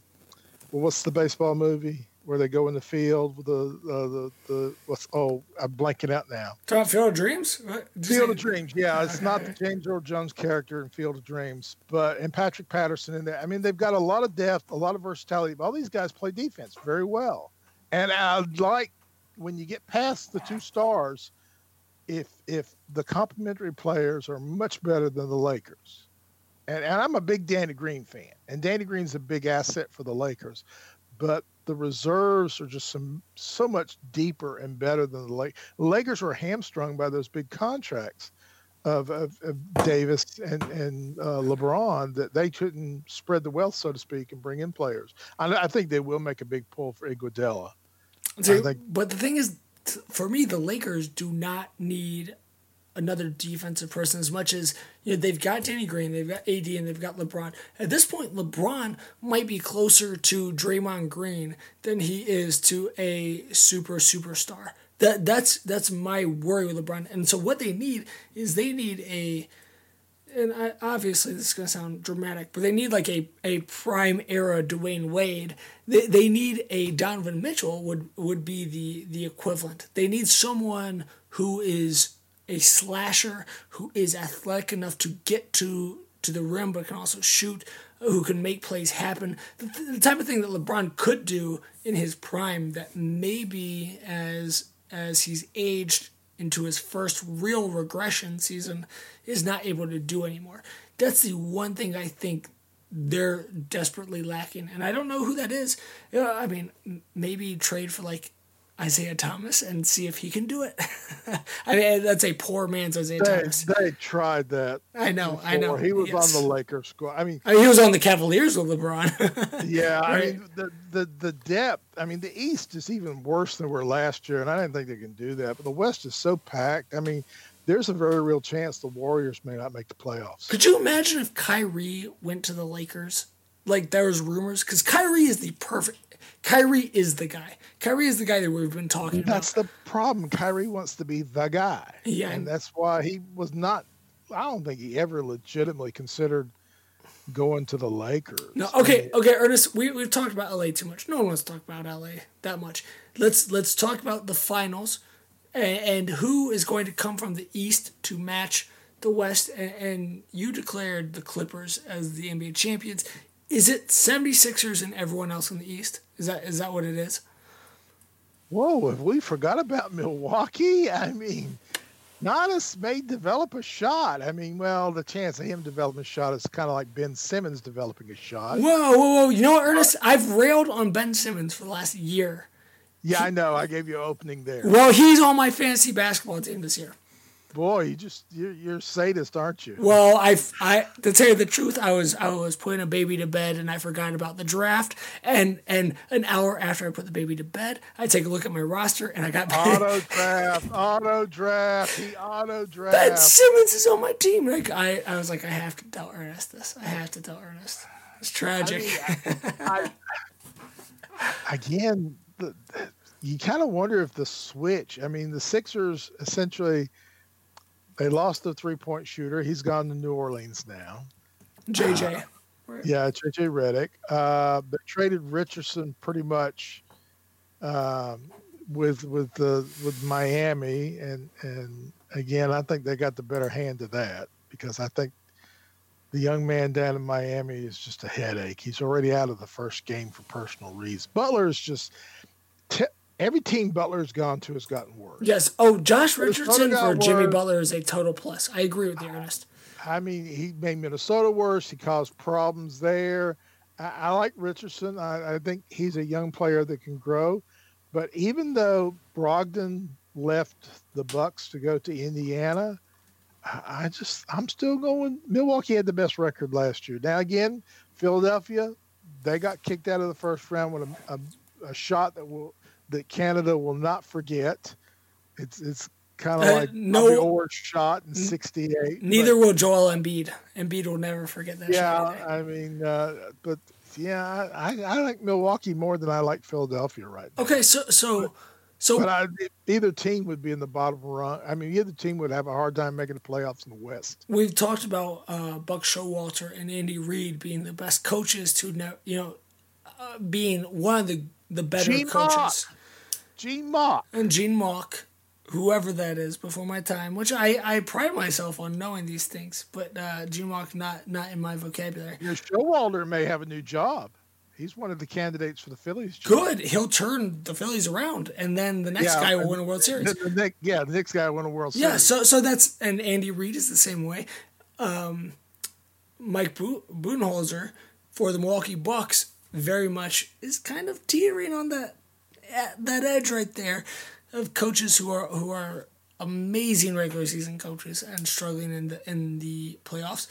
well, what's the baseball movie where they go in the field with the uh, the the what's oh I'm blanking out now. Field of Dreams. Field of Dreams. Yeah, it's not the James Earl Jones character in Field of Dreams, but and Patrick Patterson in there. I mean, they've got a lot of depth, a lot of versatility. All these guys play defense very well, and I like when you get past the two stars. If if the complementary players are much better than the Lakers, and, and I'm a big Danny Green fan, and Danny Green's a big asset for the Lakers, but the reserves are just some so much deeper and better than the Lakers. Lakers were hamstrung by those big contracts of, of, of Davis and and uh, LeBron that they couldn't spread the wealth, so to speak, and bring in players. I, I think they will make a big pull for Iguodala. So, but the thing is, for me, the Lakers do not need another defensive person as much as you know they've got Danny Green, they've got AD, and they've got LeBron. At this point, LeBron might be closer to Draymond Green than he is to a super superstar. That that's that's my worry with LeBron. And so what they need is they need a and I, obviously this is going to sound dramatic, but they need like a, a prime era Dwyane Wade. They, they need a Donovan Mitchell would would be the the equivalent. They need someone who is a slasher who is athletic enough to get to to the rim but can also shoot, who can make plays happen. The, the type of thing that LeBron could do in his prime that maybe as as he's aged into his first real regression season is not able to do anymore. That's the one thing I think they're desperately lacking, and I don't know who that is. You know, I mean, maybe trade for like Isaiah Thomas and see if he can do it. I mean, that's a poor man's Isaiah They, Thomas. they tried that. I know, I know. He was yes. on the Lakers squad. I mean, I mean, he was on the Cavaliers with LeBron. yeah, I mean the, the the depth. I mean, the East is even worse than we were last year, and I didn't think they can do that. But the West is so packed. I mean, there's a very real chance the Warriors may not make the playoffs. Could you imagine if Kyrie went to the Lakers? Like there was rumors because Kyrie is the perfect. Kyrie is the guy. Kyrie is the guy that we've been talking That's about. That's the problem. Kyrie wants to be the guy. Yeah, and that's why he was not. I don't think he ever legitimately considered going to the Lakers. No, okay, okay, Ernest. We we've talked about LA too much. No one wants to talk about LA that much. Let's let's talk about the finals and, and who is going to come from the East to match the West. And, and you declared the Clippers as the NBA champions. Is it 76ers and everyone else in the East? Is that is that what it is? Whoa, have we forgot about Milwaukee? I mean, Giannis may develop a shot. I mean, well, the chance of him developing a shot is kind of like Ben Simmons developing a shot. Whoa, whoa, whoa! You know what, Ernest? I've railed on Ben Simmons for the last year. Yeah, I know. I gave you an opening there. Well, he's on my fantasy basketball team this year. Boy, you just you're, you're a sadist, aren't you? Well, I, I to tell you the truth, I was I was putting a baby to bed and I forgot about the draft. And and an hour after I put the baby to bed, I take a look at my roster and I got auto draft, auto draft, the auto draft. Ben. Simmons is on my team. Like I, I was like, I have to tell Ernest this. I have to tell Ernest. It's tragic. I, again, the, you kind of wonder if the switch. I mean, the Sixers essentially they lost the three point shooter. He's gone to New Orleans now. JJ. Yeah, JJ Redick. Uh, they traded Richardson pretty much um, with with the with Miami, and and again, I think they got the better hand of that because I think the young man down in Miami is just a headache. He's already out of the first game for personal reasons. Butler is just t- every team Butler's gone to has gotten worse. Yes. Oh, Josh Richardson for Jimmy. Butler is a total plus. I agree with you, Ernest. I mean, he made Minnesota worse. He caused problems there. I, I like Richardson. I, I think he's a young player that can grow. But even though Brogdon left the Bucks to go to Indiana, I, I just I'm still going. Milwaukee had the best record last year. Now again, Philadelphia, they got kicked out of the first round with a, a, a shot that will that Canada will not forget. It's it's kind of Uh, like no- Orr's shot in '68. Neither will Joel Embiid. Embiid will never forget that. Yeah. I mean, uh, but yeah, I, I like Milwaukee more than I like Philadelphia right now. Okay, so so so But I, either team would be in the bottom run. I mean, either team would have a hard time making the playoffs in the West. we've talked about uh, Buck Showalter and Andy Reid being the best coaches to know, you know, uh, being one of the the better Gene coaches. Gene Mauch. And Gene Mauch, whoever that is, before my time, which I, I pride myself on knowing these things, but uh, Gene Mauch not not in my vocabulary. You know, Showalter may have a new job. He's one of the candidates for the Phillies. job. Good, he'll turn the Phillies around, and then the next Yeah, guy will win a World Series. The, the next, yeah, the next guy won a World Yeah, Series. Yeah. So so that's and Andy Reid is the same way. Um, Mike Bu- Budenholzer for the Milwaukee Bucks very much is kind of teetering on that at that edge right there of coaches who are who are amazing regular season coaches and struggling in the in the playoffs.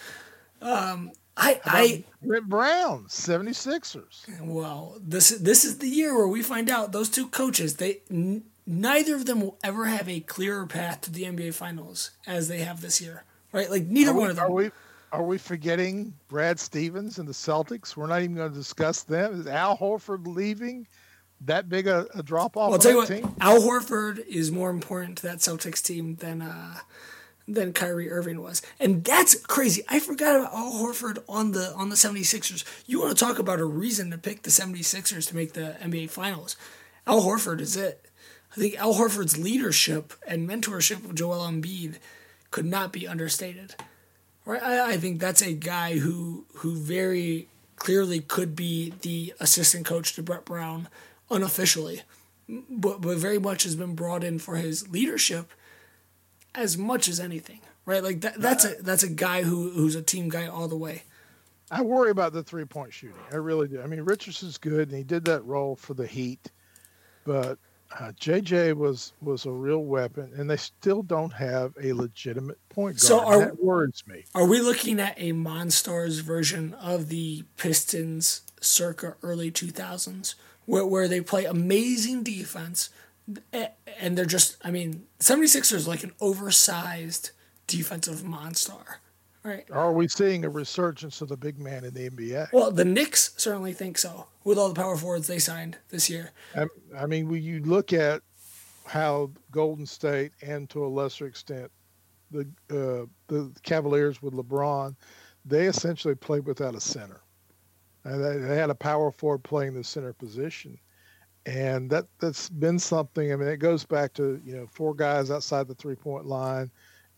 Um, I I Brett Brown, 76ers. well this this is the year where we find out those two coaches they n- neither of them will ever have a clearer path to the NBA finals as they have this year. Right? Like neither we, one of them. are we are we forgetting Brad Stevens and the Celtics? We're not even going to discuss them. Is Al Horford leaving that big a, a drop off Well, I'll tell you what, team? Al Horford is more important to that Celtics team than uh, than Kyrie Irving was. And that's crazy. I forgot about Al Horford on the on the 76ers. You want to talk about a reason to pick the 76ers to make the NBA finals. Al Horford is it. I think Al Horford's leadership and mentorship of Joel Embiid could not be understated. Right? I, I think that's a guy who who very clearly could be the assistant coach to Brett Brown unofficially, but, but very much has been brought in for his leadership as much as anything. Right? Like that, that's a that's a guy who who's a team guy all the way. I worry about the three point shooting. I really do. I mean, Richardson's good, and he did that role for the Heat, but uh, JJ was was a real weapon, and they still don't have a legitimate point guard. So are, that worries me. Are we looking at a Monstars version of the Pistons circa early two thousands, where where they play amazing defense, and they're just I mean 76ers like an oversized defensive monster Right. Are we seeing a resurgence of the big man in the NBA? Well, the Knicks certainly think so with all the power forwards they signed this year. I, I mean, when you look at how Golden State and to a lesser extent the uh, the Cavaliers with LeBron, they essentially played without a center. And they, they had a power forward playing the center position, and that that's been something. I mean, it goes back to you know four guys outside the three point line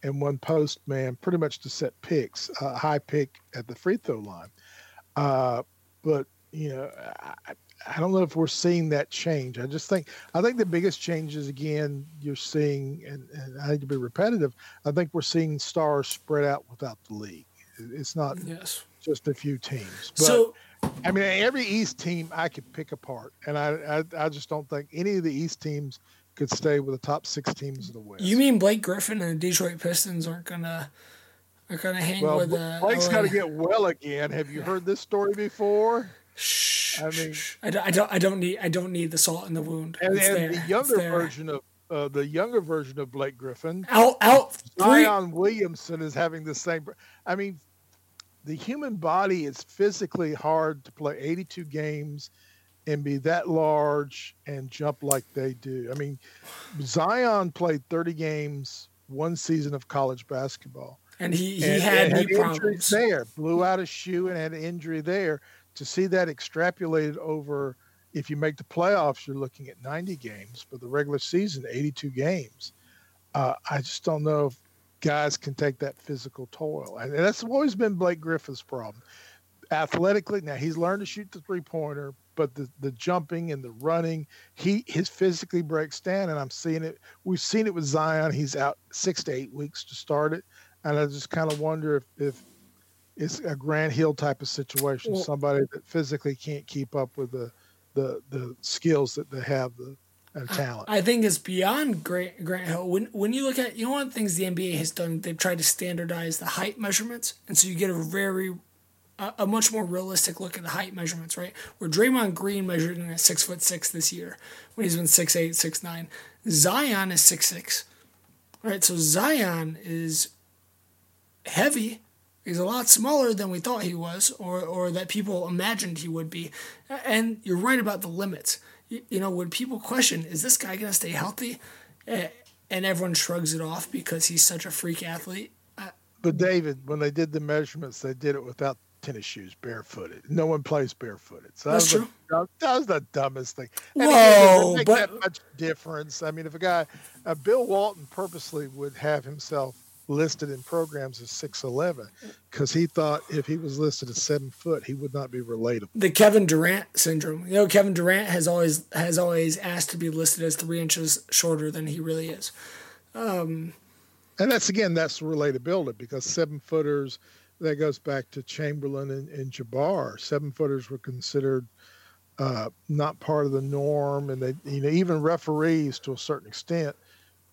and one post man pretty much to set picks, a uh, high pick at the free throw line. Uh, but you know, I, I, don't know if we're seeing that change. I just think I think the biggest changes again you're seeing, and, and I hate to be repetitive. I think we're seeing stars spread out without the league. It's not yes. just a few teams. But, so. I mean, every East team I could pick apart, and I, I, I just don't think any of the East teams could stay with the top six teams of the West. You mean Blake Griffin and the Detroit Pistons aren't gonna are gonna hang well, with? Uh, Blake's got to get well again. Have you heard this story before? Shh, I mean, I don't, I don't, I don't need, I don't need the salt in the wound. And, and the younger version of uh, the younger version of Blake Griffin, out, out, Zion Williamson is having the same. I mean, the human body is physically hard to play 82 games and be that large and jump like they do. I mean, Zion played 30 games one season of college basketball. And he, he and, had, and knee problems. there, blew out a shoe and had an injury there. To see that extrapolated over, if you make the playoffs, you're looking at 90 games, but the regular season, 82 games. Uh, I just don't know if guys can take that physical toil. And that's always been Blake Griffin's problem. Athletically, now he's learned to shoot the three pointer, but the, the jumping and the running, he his physically breaks down, and I'm seeing it. We've seen it with Zion. He's out six to eight weeks to start it, and I just kind of wonder if, if it's a Grant Hill type of situation, well, somebody that physically can't keep up with the the the skills that they have the and talent. I think it's beyond Grant, Grant Hill. When when you look at you know one of the things the NBA has done, they've tried to standardize the height measurements, and so you get a very a, a much more realistic look at the height measurements, right? Where Draymond Green measured in at six foot six this year, when he's been six eight, six nine. Zion is six six, right? So Zion is heavy. He's a lot smaller than we thought he was, or or that people imagined he would be. And you're right about the limits. You, know, when people question, is this guy gonna stay healthy? And everyone shrugs it off because he's such a freak athlete. But David, when they did the measurements, they did it without tennis shoes barefooted. No one plays barefooted. So That's that true. The, that was the dumbest thing. And Whoa, again, but that much difference. I mean, if a guy, uh, Bill Walton purposely would have himself listed in programs as 6'11 because he thought if he was listed as seven foot he would not be relatable. The kevin durant syndrome. You know kevin durant has always has always asked to be listed as three inches shorter than he really is. Um, and that's again that's relatability because seven footers that goes back to Chamberlain and, and Jabbar. Seven footers were considered uh, not part of the norm, and they, you know, even referees to a certain extent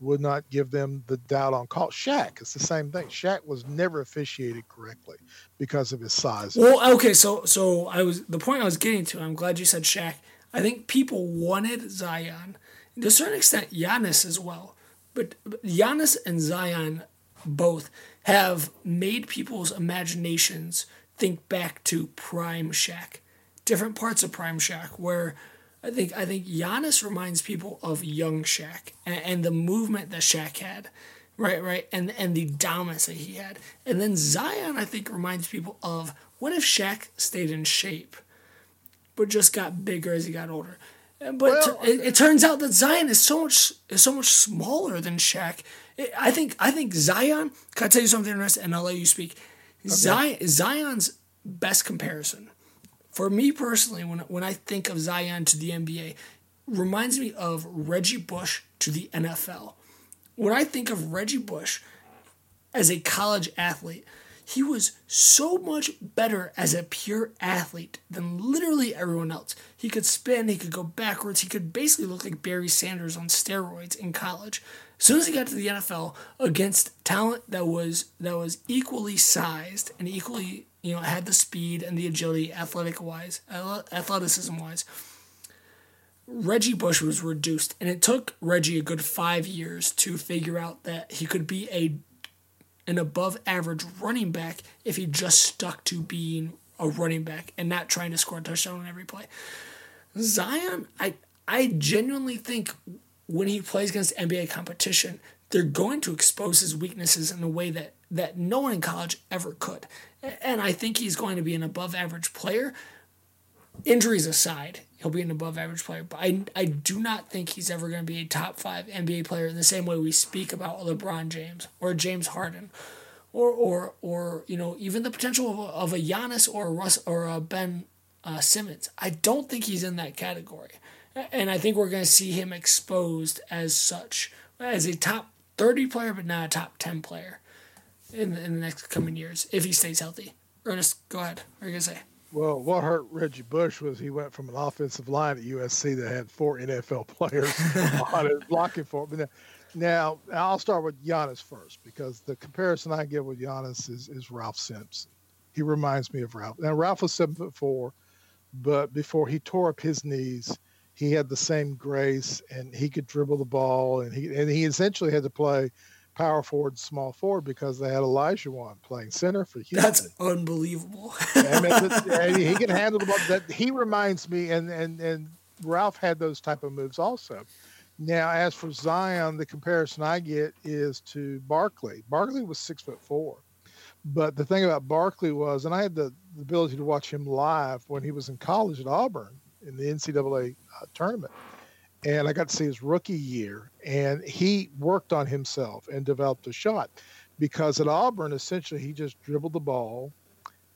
would not give them the doubt on call. Shaq, it's the same thing. Shaq was never officiated correctly because of his size. Well, okay, so so I was the point I was getting to. I'm glad you said Shaq. I think people wanted Zion to a certain extent, Giannis as well, but Giannis and Zion both have made people's imaginations think back to Prime Shaq, different parts of Prime Shaq, where I think I think Giannis reminds people of young Shaq and, and the movement that Shaq had, right, right, and and the dominance that he had, and then Zion I think reminds people of what if Shaq stayed in shape, but just got bigger as he got older. But well, it, it, turns out that Zion is so much is so much smaller than Shaq, I think I think Zion. Can I tell you something interesting? And I'll let you speak. Okay. Zion, Zion's best comparison, for me personally, when when I think of Zion to the NBA, reminds me of Reggie Bush to the NFL. When I think of Reggie Bush as a college athlete, he was so much better as a pure athlete than literally everyone else. He could spin, he could go backwards, he could basically look like Barry Sanders on steroids in college. As soon as he got to the NFL against talent that was that was equally sized and equally, you know, had the speed and the agility athletic wise, athleticism wise, Reggie Bush was reduced, and it took Reggie a good five years to figure out that he could be a an above average running back if he just stuck to being a running back and not trying to score a touchdown on every play. Zion, I I genuinely think when he plays against NBA competition, they're going to expose his weaknesses in a way that that no one in college ever could. And I think he's going to be an above average player. Injuries aside, he'll be an above average player. But I, I do not think he's ever going to be a top five NBA player in the same way we speak about LeBron James or James Harden. Or, or, or you know, even the potential of a, of a Giannis or a Russ or a Ben uh, Simmons. I don't think he's in that category, and I think we're going to see him exposed as such, as a top thirty player, but not a top ten player, in the, in the next coming years if he stays healthy. Ernest, go ahead. What are you gonna say? Well, what hurt Reggie Bush was he went from an offensive line at USC that had four NFL players on it blocking for him. Now, I'll start with Giannis first because the comparison I give with Giannis is, is Ralph Sampson. He reminds me of Ralph. Now, Ralph was seven foot four, but before he tore up his knees, he had the same grace and he could dribble the ball and he and he essentially had to play power forward, small forward because they had Olajuwon playing center for Houston. That's unbelievable. and he can handle the ball. That he reminds me, and and and Ralph had those type of moves also. Now, as for Zion, the comparison I get is to Barkley. Barkley was six foot four, but the thing about Barkley was, and I had the, the ability to watch him live when he was in college at Auburn in the NCAA uh, tournament and I got to see his rookie year, and he worked on himself and developed a shot because at Auburn, essentially, he just dribbled the ball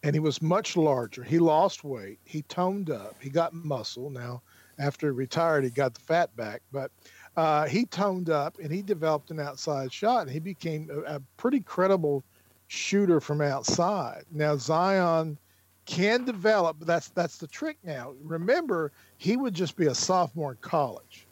and he was much larger. He lost weight, he toned up, he got muscle. Now, after he retired, he got the fat back, but uh, he toned up and he developed an outside shot and he became a, a pretty credible shooter from outside. Now, Zion can develop, that's that's the trick now. Remember, he would just be a sophomore in college.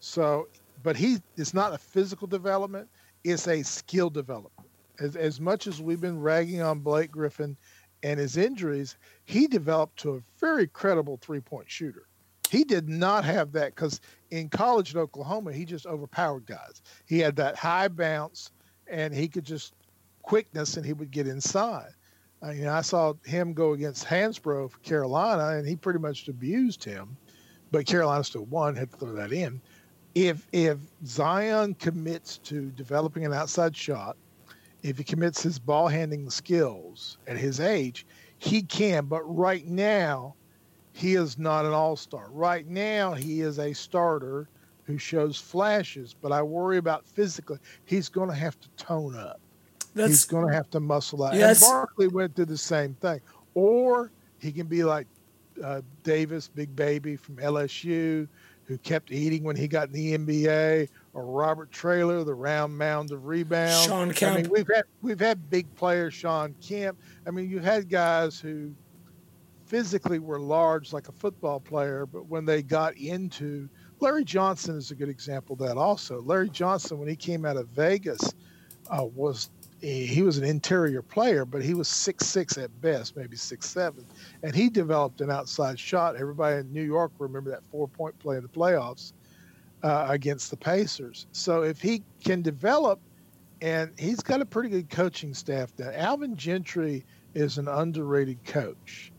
So, but he it's not a physical development, it's a skill development. As as much as we've been ragging on Blake Griffin and his injuries, he developed to a very credible three-point shooter. He did not have that because in college in Oklahoma, he just overpowered guys. He had that high bounce and he could just quickness and he would get inside. I mean, I saw him go against Hansbrough for Carolina, and he pretty much abused him. But Carolina still won. Had to throw that in. If if Zion commits to developing an outside shot, if he commits his ball handling skills at his age, he can. But right now, he is not an all star. Right now, he is a starter who shows flashes. But I worry about physically. He's going to have to tone up. That's, he's going to have to muscle out. Yes. And Barkley went through the same thing. Or he can be like uh, Davis, Big Baby from LSU, who kept eating when he got in the NBA, or Robert Traylor, the round mound of rebound. Shawn Kemp. I mean, we've had we've had big players, Shawn Kemp. I mean, you had guys who physically were large like a football player, but when they got into Larry Johnson is a good example of that also. Larry Johnson, when he came out of Vegas, uh, was he was an interior player, but he was six six at best, maybe six seven, and he developed an outside shot. Everybody in New York remember that four point play in the playoffs uh, against the Pacers. So if he can develop, and he's got a pretty good coaching staff now. Alvin Gentry is an underrated coach,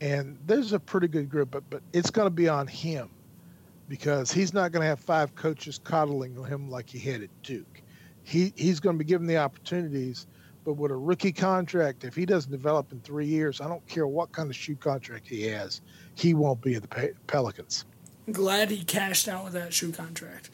and there's a pretty good group, but but it's going to be on him because he's not going to have five coaches coddling him like he had at Duke he he's going to be given the opportunities. But with a rookie contract, if he doesn't develop in three years, I don't care what kind of shoe contract he has, he won't be at the Pelicans. Glad he cashed out with that shoe contract.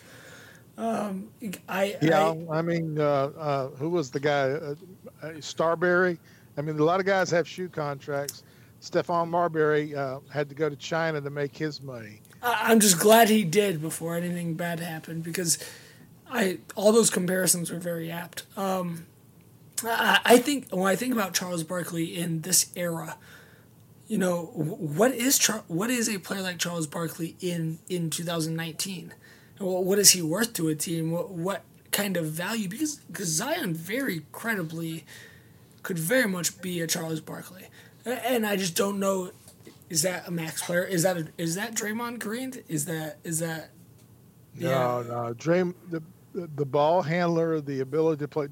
Um, I yeah, I, I mean, uh, uh, who was the guy? Uh, uh, Starbury. I mean, a lot of guys have shoe contracts. Stephon Marbury uh, had to go to China to make his money. I'm just glad he did before anything bad happened because I all those comparisons were very apt. Um, I, I think when I think about Charles Barkley in this era, you know, what is Char- what is a player like Charles Barkley in in 2019? What is he worth to a team? What what kind of value? Because because Zion very credibly could very much be a Charles Barkley, and I just don't know. Is that a max player? Is that a, is that Draymond Green? Is that is that? Yeah. No, no. Draym the the ball handler, the ability to play.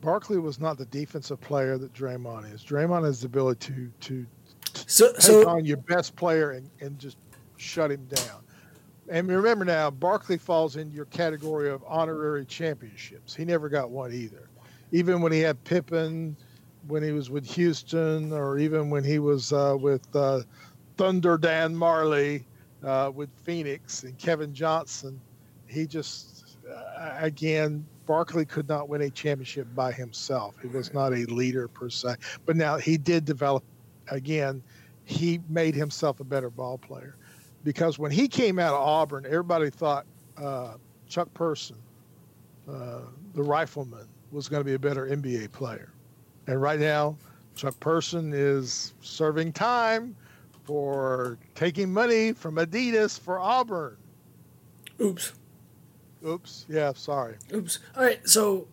Barkley was not the defensive player that Draymond is. Draymond has the ability to to, so, take so, on your best player and, and just shut him down. And remember now, Barkley falls in your category of honorary championships. He never got one either. Even when he had Pippen, when he was with Houston, or even when he was uh, with uh, Thunder Dan Majerle, uh, with Phoenix and Kevin Johnson, he just, uh, again, Barkley could not win a championship by himself. He was not a leader per se. But now he did develop, again, he made himself a better ball player. Because when he came out of Auburn, everybody thought uh, Chuck Person, uh, the rifleman, was going to be a better NBA player. And right now, Chuck Person is serving time for taking money from Adidas for Auburn. Oops. Oops. Yeah, sorry. Oops. All right, so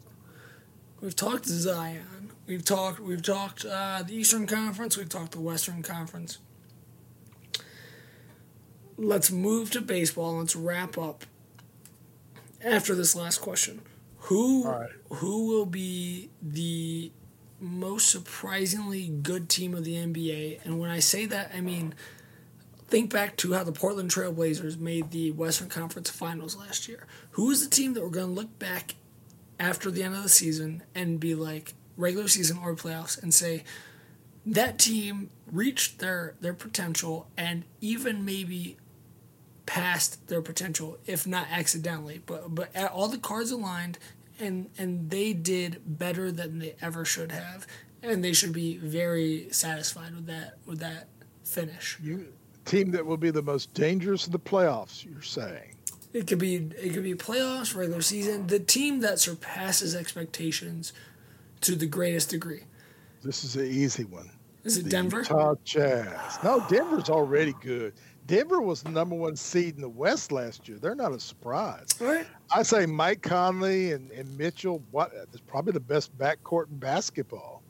we've talked Zion. We've talked we've talked uh, the Eastern Conference, we've talked the Western Conference. Let's move to baseball. Let's wrap up after this last question. Who right. who will be the most surprisingly good team of the NBA? And when I say that, I mean think back to how the Portland Trailblazers made the Western Conference Finals last year. Who is the team that we're going to look back after the end of the season and be like regular season or playoffs and say that team reached their their potential and even maybe past their potential if not accidentally but but all the cards aligned and and they did better than they ever should have and they should be very satisfied with that with that finish. Team that will be the most dangerous in the playoffs. You're saying it could be it could be playoffs, regular season. The team that surpasses expectations to the greatest degree. This is an easy one. Is it the Denver? Utah Jazz. No, Denver's already good. Denver was the number one seed in the West last year. They're not a surprise. Right. I say Mike Conley and, and Mitchell. What? It's probably the best backcourt in basketball.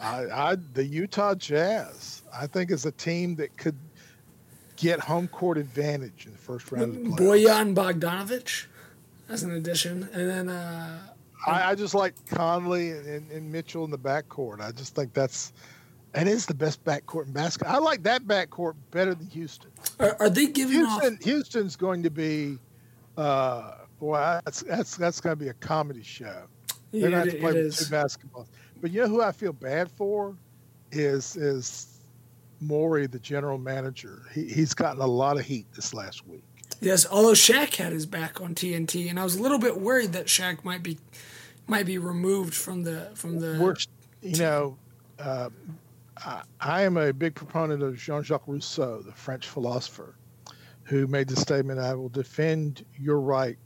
I, I the Utah Jazz. I think is a team that could get home court advantage in the first round of the playoffs. Bojan Bogdanovic as an addition, and then uh, I, I, just like Conley and, and, Mitchell in the backcourt. I just think that's and is the best backcourt in basketball. I like that backcourt better than Houston. Are, are they giving Houston? Off... Houston's going to be, uh, boy, that's that's that's going to be a comedy show. They're going to have to play basketballs. But you know who I feel bad for is is Morey, the general manager, he, he's gotten a lot of heat this last week. Yes, although Shaq had his back on TNT, and I was a little bit worried that Shaq might be might be removed from the from the. We're, you know, uh, I, I, am a big proponent of Jean-Jacques Rousseau, the French philosopher, who made the statement, "I will defend your right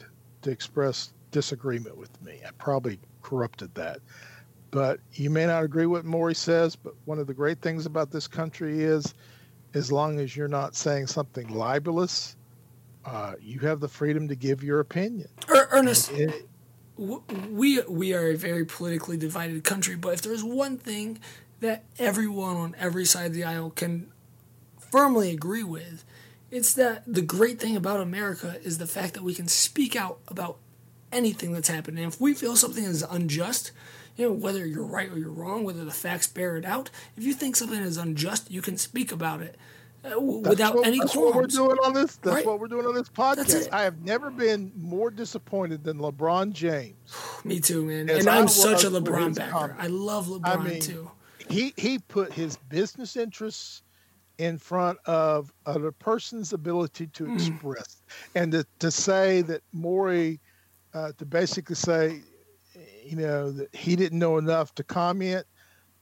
to express disagreement with me." I probably corrupted that, but you may not agree with what Morey says, but one of the great things about this country is as long as you're not saying something libelous, uh, you have the freedom to give your opinion. Er, Ernest, it, we we are a very politically divided country, but if there's one thing that everyone on every side of the aisle can firmly agree with, it's that the great thing about America is the fact that we can speak out about anything that's happening. And if we feel something is unjust, you know, whether you're right or you're wrong, whether the facts bear it out. If you think something is unjust, you can speak about it uh, without what, any that's qualms. what we're doing on this. That's right? what we're doing on this podcast. I have never been more disappointed than LeBron James. Me too, man. And I'm such a LeBron backer. Comment. I love LeBron I mean, too. He he put his business interests in front of a person's ability to mm. express, and to, to say that Morey, uh, to basically say you know, that he didn't know enough to comment.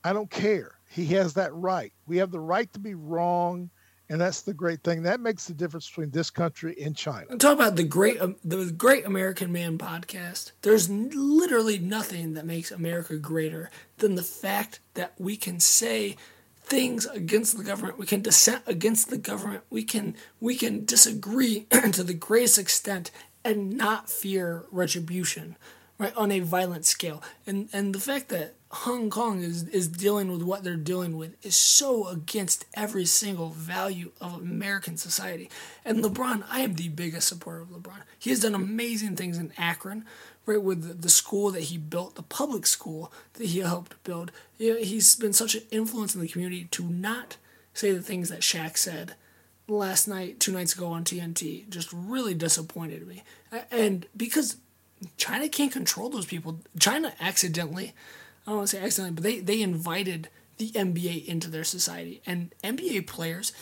I don't care. He has that right. We have the right to be wrong And that's the great thing. That makes the difference between this country and China. Talk about the great, um, the Great American Man podcast. There's literally nothing that makes America greater than the fact that we can say things against the government. We can dissent against the government. We can we can disagree to the greatest extent and not fear retribution, right, on a violent scale. And and the fact that Hong Kong is, is dealing with what they're dealing with is so against every single value of American society. And LeBron, I am the biggest supporter of LeBron. He has done amazing things in Akron, right, with the, the school that he built, the public school that he helped build. You know, he's been such an influence in the community to not say the things that Shaq said last night, two nights ago on TNT, just really disappointed me. And because China can't control those people, China accidentally I don't want to say accidentally, but they, they invited the NBA into their society. And NBA players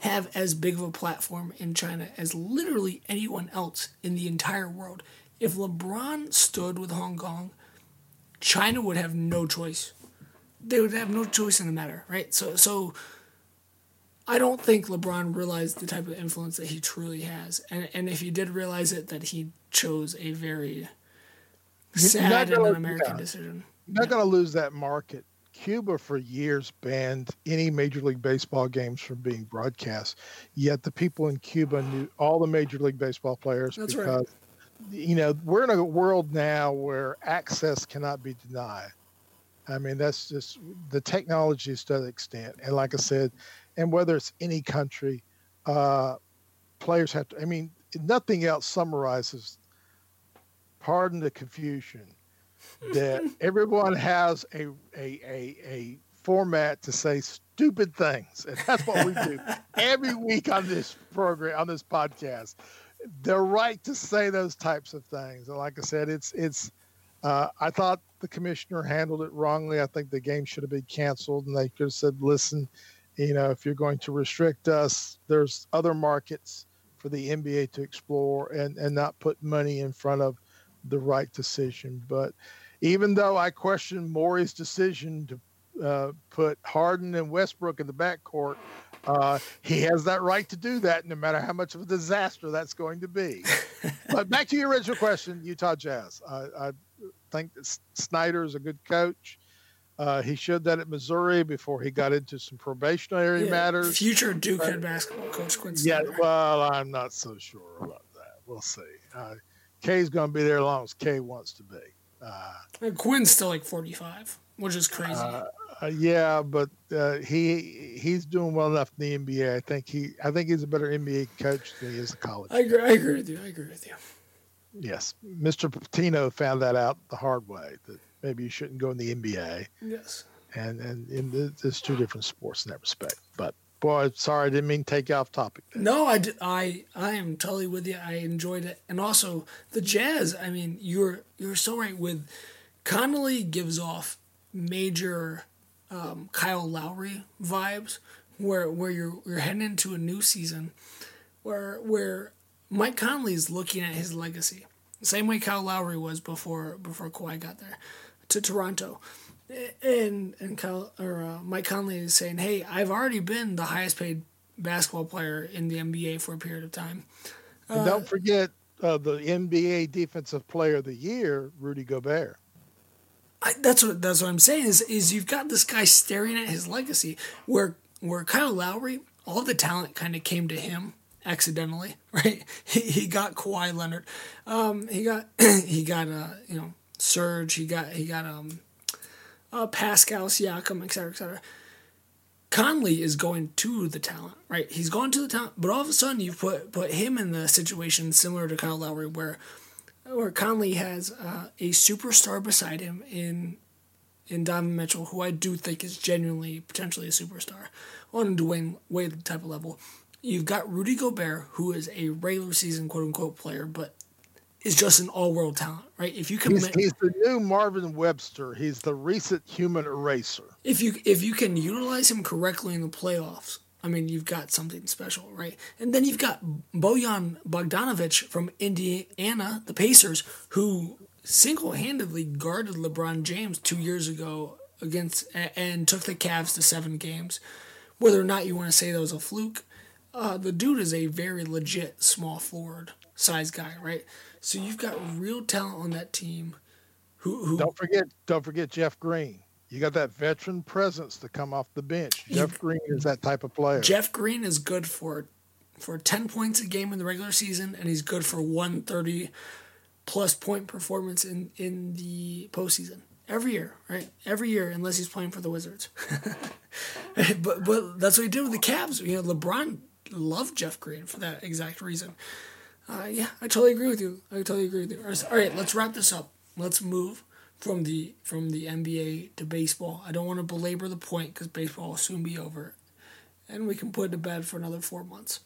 have as big of a platform in China as literally anyone else in the entire world. If LeBron stood with Hong Kong, China would have no choice. They would have no choice in the matter, right? So so I don't think LeBron realized the type of influence that he truly has. And and if he did realize it, that he chose a very sad and un-American yeah. decision not yeah. going to lose that market. Cuba for years banned any Major League Baseball games from being broadcast. Yet the people in Cuba knew all the Major League Baseball players That's because, right. you know, we're in a world now where access cannot be denied. I mean, that's just the technology is to that extent. And like I said, and whether it's any country, uh, players have to, I mean, nothing else summarizes, pardon the confusion, that everyone has a, a, a, a format to say stupid things. And that's what we do every week on this program, on this podcast. They're right to say those types of things. And like I said, it's, it's, uh, I thought the commissioner handled it wrongly. I think the game should have been canceled and they could have said, listen, you know, if you're going to restrict us, there's other markets for the NBA to explore and, and not put money in front of the right decision. But even though I question Morey's decision to uh, put Harden and Westbrook in the backcourt, uh, he has that right to do that, no matter how much of a disaster that's going to be. but back to your original question, Utah Jazz. I, I think Snyder is a good coach. Uh, he showed that at Missouri before he got into some probationary yeah, matters. Future Duke head basketball coach Quin Yeah, well, I'm not so sure about that. We'll see. Uh, K's going to be there as long as K wants to be. Uh, Quin's still like 45, which is crazy. Uh, uh, yeah, but uh, he he's doing well enough in the NBA. I think he I think he's a better NBA coach than he is a college. I agree. I agree with you. I agree with you. Yes, Mr. Pitino found that out the hard way that maybe you shouldn't go in the NBA. Yes. And and, and there's two different sports in that respect, but Boy, sorry, I didn't mean to take you off topic. There. No, I, I, I am totally with you. I enjoyed it, and also the jazz. I mean, you're you're so right. With Conley gives off major um, Kyle Lowry vibes, where where you're you're heading into a new season, where where Mike Conley is looking at his legacy, same way Kyle Lowry was before before Kawhi got there to Toronto and and Kyle, or uh, Mike Conley is saying, "Hey, I've already been the highest paid basketball player in the NBA for a period of time." Uh, don't forget uh, the NBA Defensive Player of the Year, Rudy Gobert. I, that's what that's what I'm saying is is you've got this guy staring at his legacy where where Kyle Lowry, all the talent kind of came to him accidentally, right? He, he got Kawhi Leonard, um, he got he got uh, you know Serge, he got he got um uh, Pascal Siakam, et cetera, et cetera. Conley is going to the talent, right? He's going to the talent, but all of a sudden you put put him in the situation similar to Kyle Lowry, where where Conley has uh, a superstar beside him in in Donovan Mitchell, who I do think is genuinely potentially a superstar on a Dwyane Wade type of level. You've got Rudy Gobert, who is a regular season quote unquote player, but is just an all world talent, right? If you can, he's, he's, the new Marvin Webster. He's the recent human eraser. If you if you can utilize him correctly in the playoffs, I mean, you've got something special, right? And then you've got Bojan Bogdanovic from Indiana, the Pacers, who single handedly guarded LeBron James two years ago against and took the Cavs to seven games. Whether or not you want to say that was a fluke, uh, the dude is a very legit small forward size guy, right? So you've got real talent on that team. Who, who Don't forget, don't forget Jeff Green. You got that veteran presence to come off the bench. Jeff Green is that type of player. Jeff Green is good for for 10 points a game in the regular season and he's good for 130 plus point performance in in the postseason every year, right? Every year, unless he's playing for the Wizards. but but that's what he did with the Cavs. You know, LeBron loved Jeff Green for that exact reason. Uh, yeah, I totally agree with you. I totally agree with you. All right, let's wrap this up. Let's move from the from the NBA to baseball. I don't want to belabor the point because baseball will soon be over, and we can put it to bed for another four months.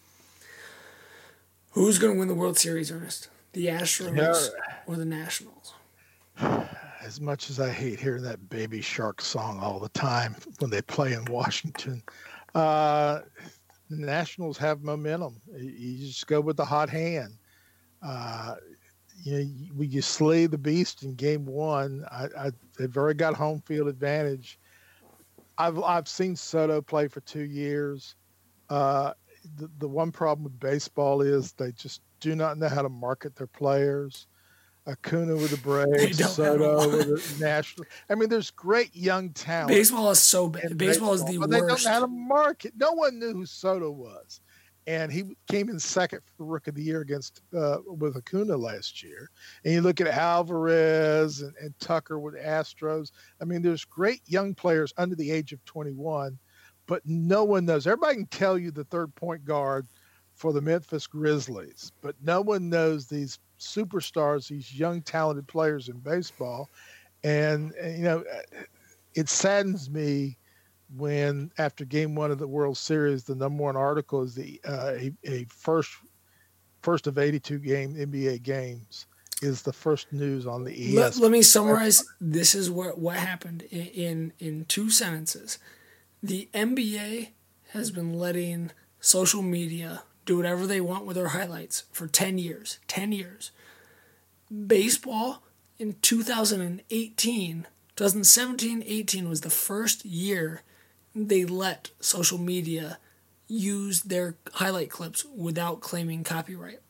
Who's going to win the World Series, Ernest? The Astros or the Nationals? As much as I hate hearing that Baby Shark song all the time when they play in Washington, uh, Nationals have momentum. You- just go with the hot hand. Uh, you know, you- you slay the beast in Game One, I, I, they've already got home field advantage. I've I've seen Soto play for two years. Uh, the, the one problem with baseball is they just do not know how to market their players. Acuna with the Braves, Soto with the National. I mean, there's great young talent. Baseball is so bad. Baseball is the but they worst. don't know how to market. No one knew who Soto was, and he came in second for Rook of the Year against uh, with Acuna last year. And you look at Alvarez and, and Tucker with Astros. I mean, there's great young players under the age of 21, but no one knows. Everybody can tell you the third point guard for the Memphis Grizzlies, but no one knows these superstars, these young talented players in baseball. And, and you know, it saddens me when after game one of the World Series, the number one article is the uh, a, a first first of 82 game NBA games is the first news on the E Let, let me summarize. This is what what happened in, in in two sentences. The NBA has been letting social media do whatever they want with their highlights for 10 years. 10 years. Baseball in 2018, 2017 18 was the first year they let social media use their highlight clips without claiming copyright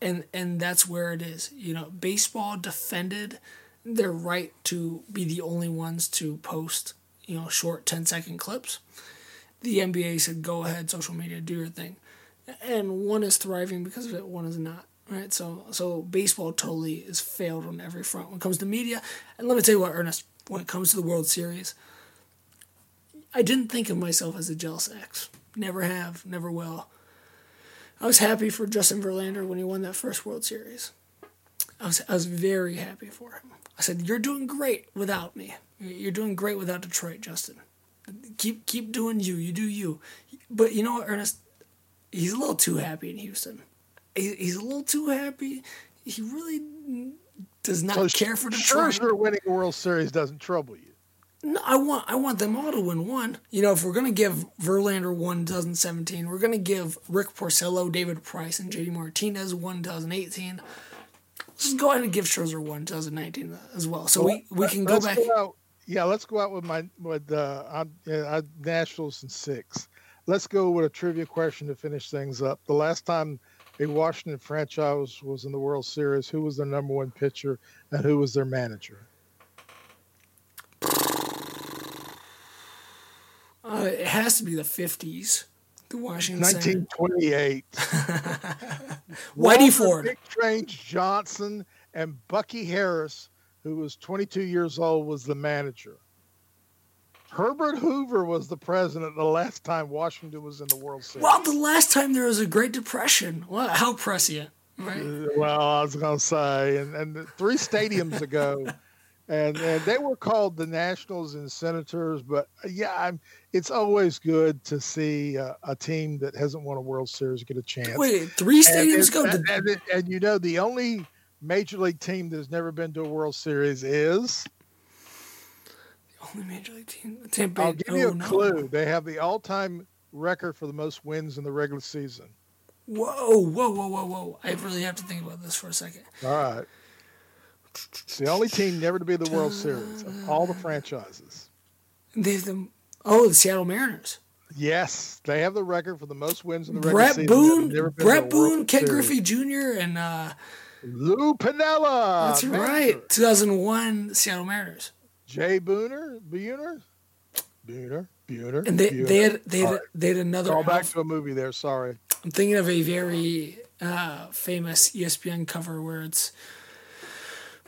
and and that's where it is. You know, baseball defended their right to be the only ones to post, you know, short 10 second clips. The NBA said, "Go ahead, social media, do your thing," and one is thriving because of it, one is not. Right, so so baseball totally is failed on every front when it comes to media. And let me tell you what, Ernest, when it comes to the World Series, I didn't think of myself as a jealous ex. Never have, never will. I was happy for Justin Verlander when he won that first World Series. I was I was very happy for him. I said, "You're doing great without me. You're doing great without Detroit, Justin. Keep keep doing you. You do you." But you know what, Ernest? He's a little too happy in Houston. He, he's a little too happy. He really does not So care for Detroit. Scherzer winning a World Series doesn't trouble you. No, I want I want them all to win one. You know, if we're gonna give Verlander one in 2017, we're gonna give Rick Porcello, David Price, and JD Martinez one in 2018. Let's just go ahead and give Scherzer one in 2019 as well. So we, we can go back. out- yeah, let's go out with my with uh, I'm, yeah, I, Nationals in six. Let's go with a trivia question to finish things up. The last time a Washington franchise was in the World Series, who was their number one pitcher and who was their manager? Uh, it has to be the 50s. The Washington. 1928. Whitey Ford. Big Train Johnson and Bucky Harris, who was 22 years old, was the manager. Herbert Hoover was the president the last time Washington was in the World Series. Well, the last time there was a Great Depression. Well, how prescient, right? Uh, well, I was going to say, and, and three stadiums ago, and, and they were called the Nationals and Senators. But uh, yeah, I'm, it's always good to see uh, a team that hasn't won a World Series get a chance. Wait, three stadiums ago. And, and, and you know, the only major league team that's never been to a World Series is. Only major league team. Tampa Bay. I'll give you oh, a no. clue. They have the all-time record for the most wins in the regular season. Whoa, whoa, whoa, whoa, whoa! I really have to think about this for a second. All right. It's the only team never to be the World Series of all the franchises. They have them. Oh, the Seattle Mariners. Yes, they have the record for the most wins in the regular Bret season. Boone, Bret Boone, Ken Series. Griffey Jr., and uh, Lou Piniella. that's manager. right, 2001 Seattle Mariners. Jay Buhner, Buhner, Buhner, Buhner. And they Buhner. they had they had, Sorry. they had another. Call back to a movie there. Sorry. I'm thinking of a very uh, famous ESPN cover where it's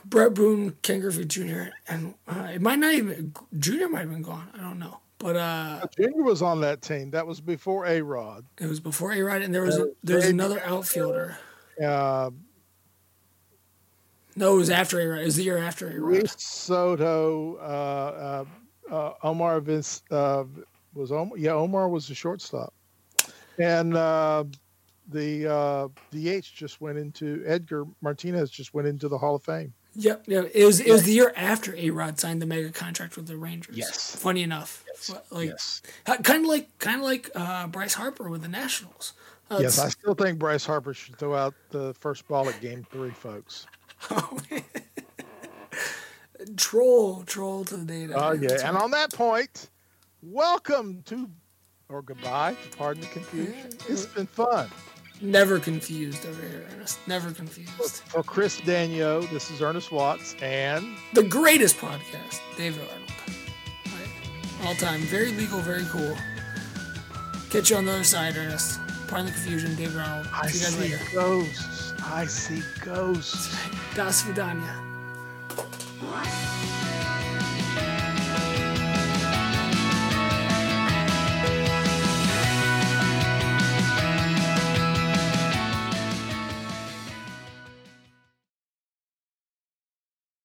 Bret Boone, Ken Griffey Jr., and uh, it might not even Jr. might have been gone. I don't know, but uh, Junior was on that team. That was before A Rod. it was before A Rod, and there was Uh, there was another outfielder. Uh, No, it was after A Rod. It was the year after A Rod. Luis Soto, uh, uh, uh, Omar Vince uh, was Omar. Yeah, Omar was the shortstop, and uh, the uh, DH just went into Edgar Martinez just went into the Hall of Fame. Yep, yep. It was it was the year after A Rod signed the mega contract with the Rangers. Yes. Funny enough, yes. like yes, kind of like kind of like uh, Bryce Harper with the Nationals. Uh, yes. I still think Bryce Harper should throw out the first ball at Game Three, folks. troll, troll to the data. Oh yeah, and on that point, welcome to or goodbye. To pardon the confusion. It's been fun. Never confused over here, Ernest. Never confused. For Chris Danio, this is Ernest Watts, and The greatest podcast, David Arnold. Right. All time. Very legal, very cool. Catch you on the other side, Ernest. Pardon the confusion, David Arnold. I See you guys see later. ghosts. I see ghosts. Do swidania.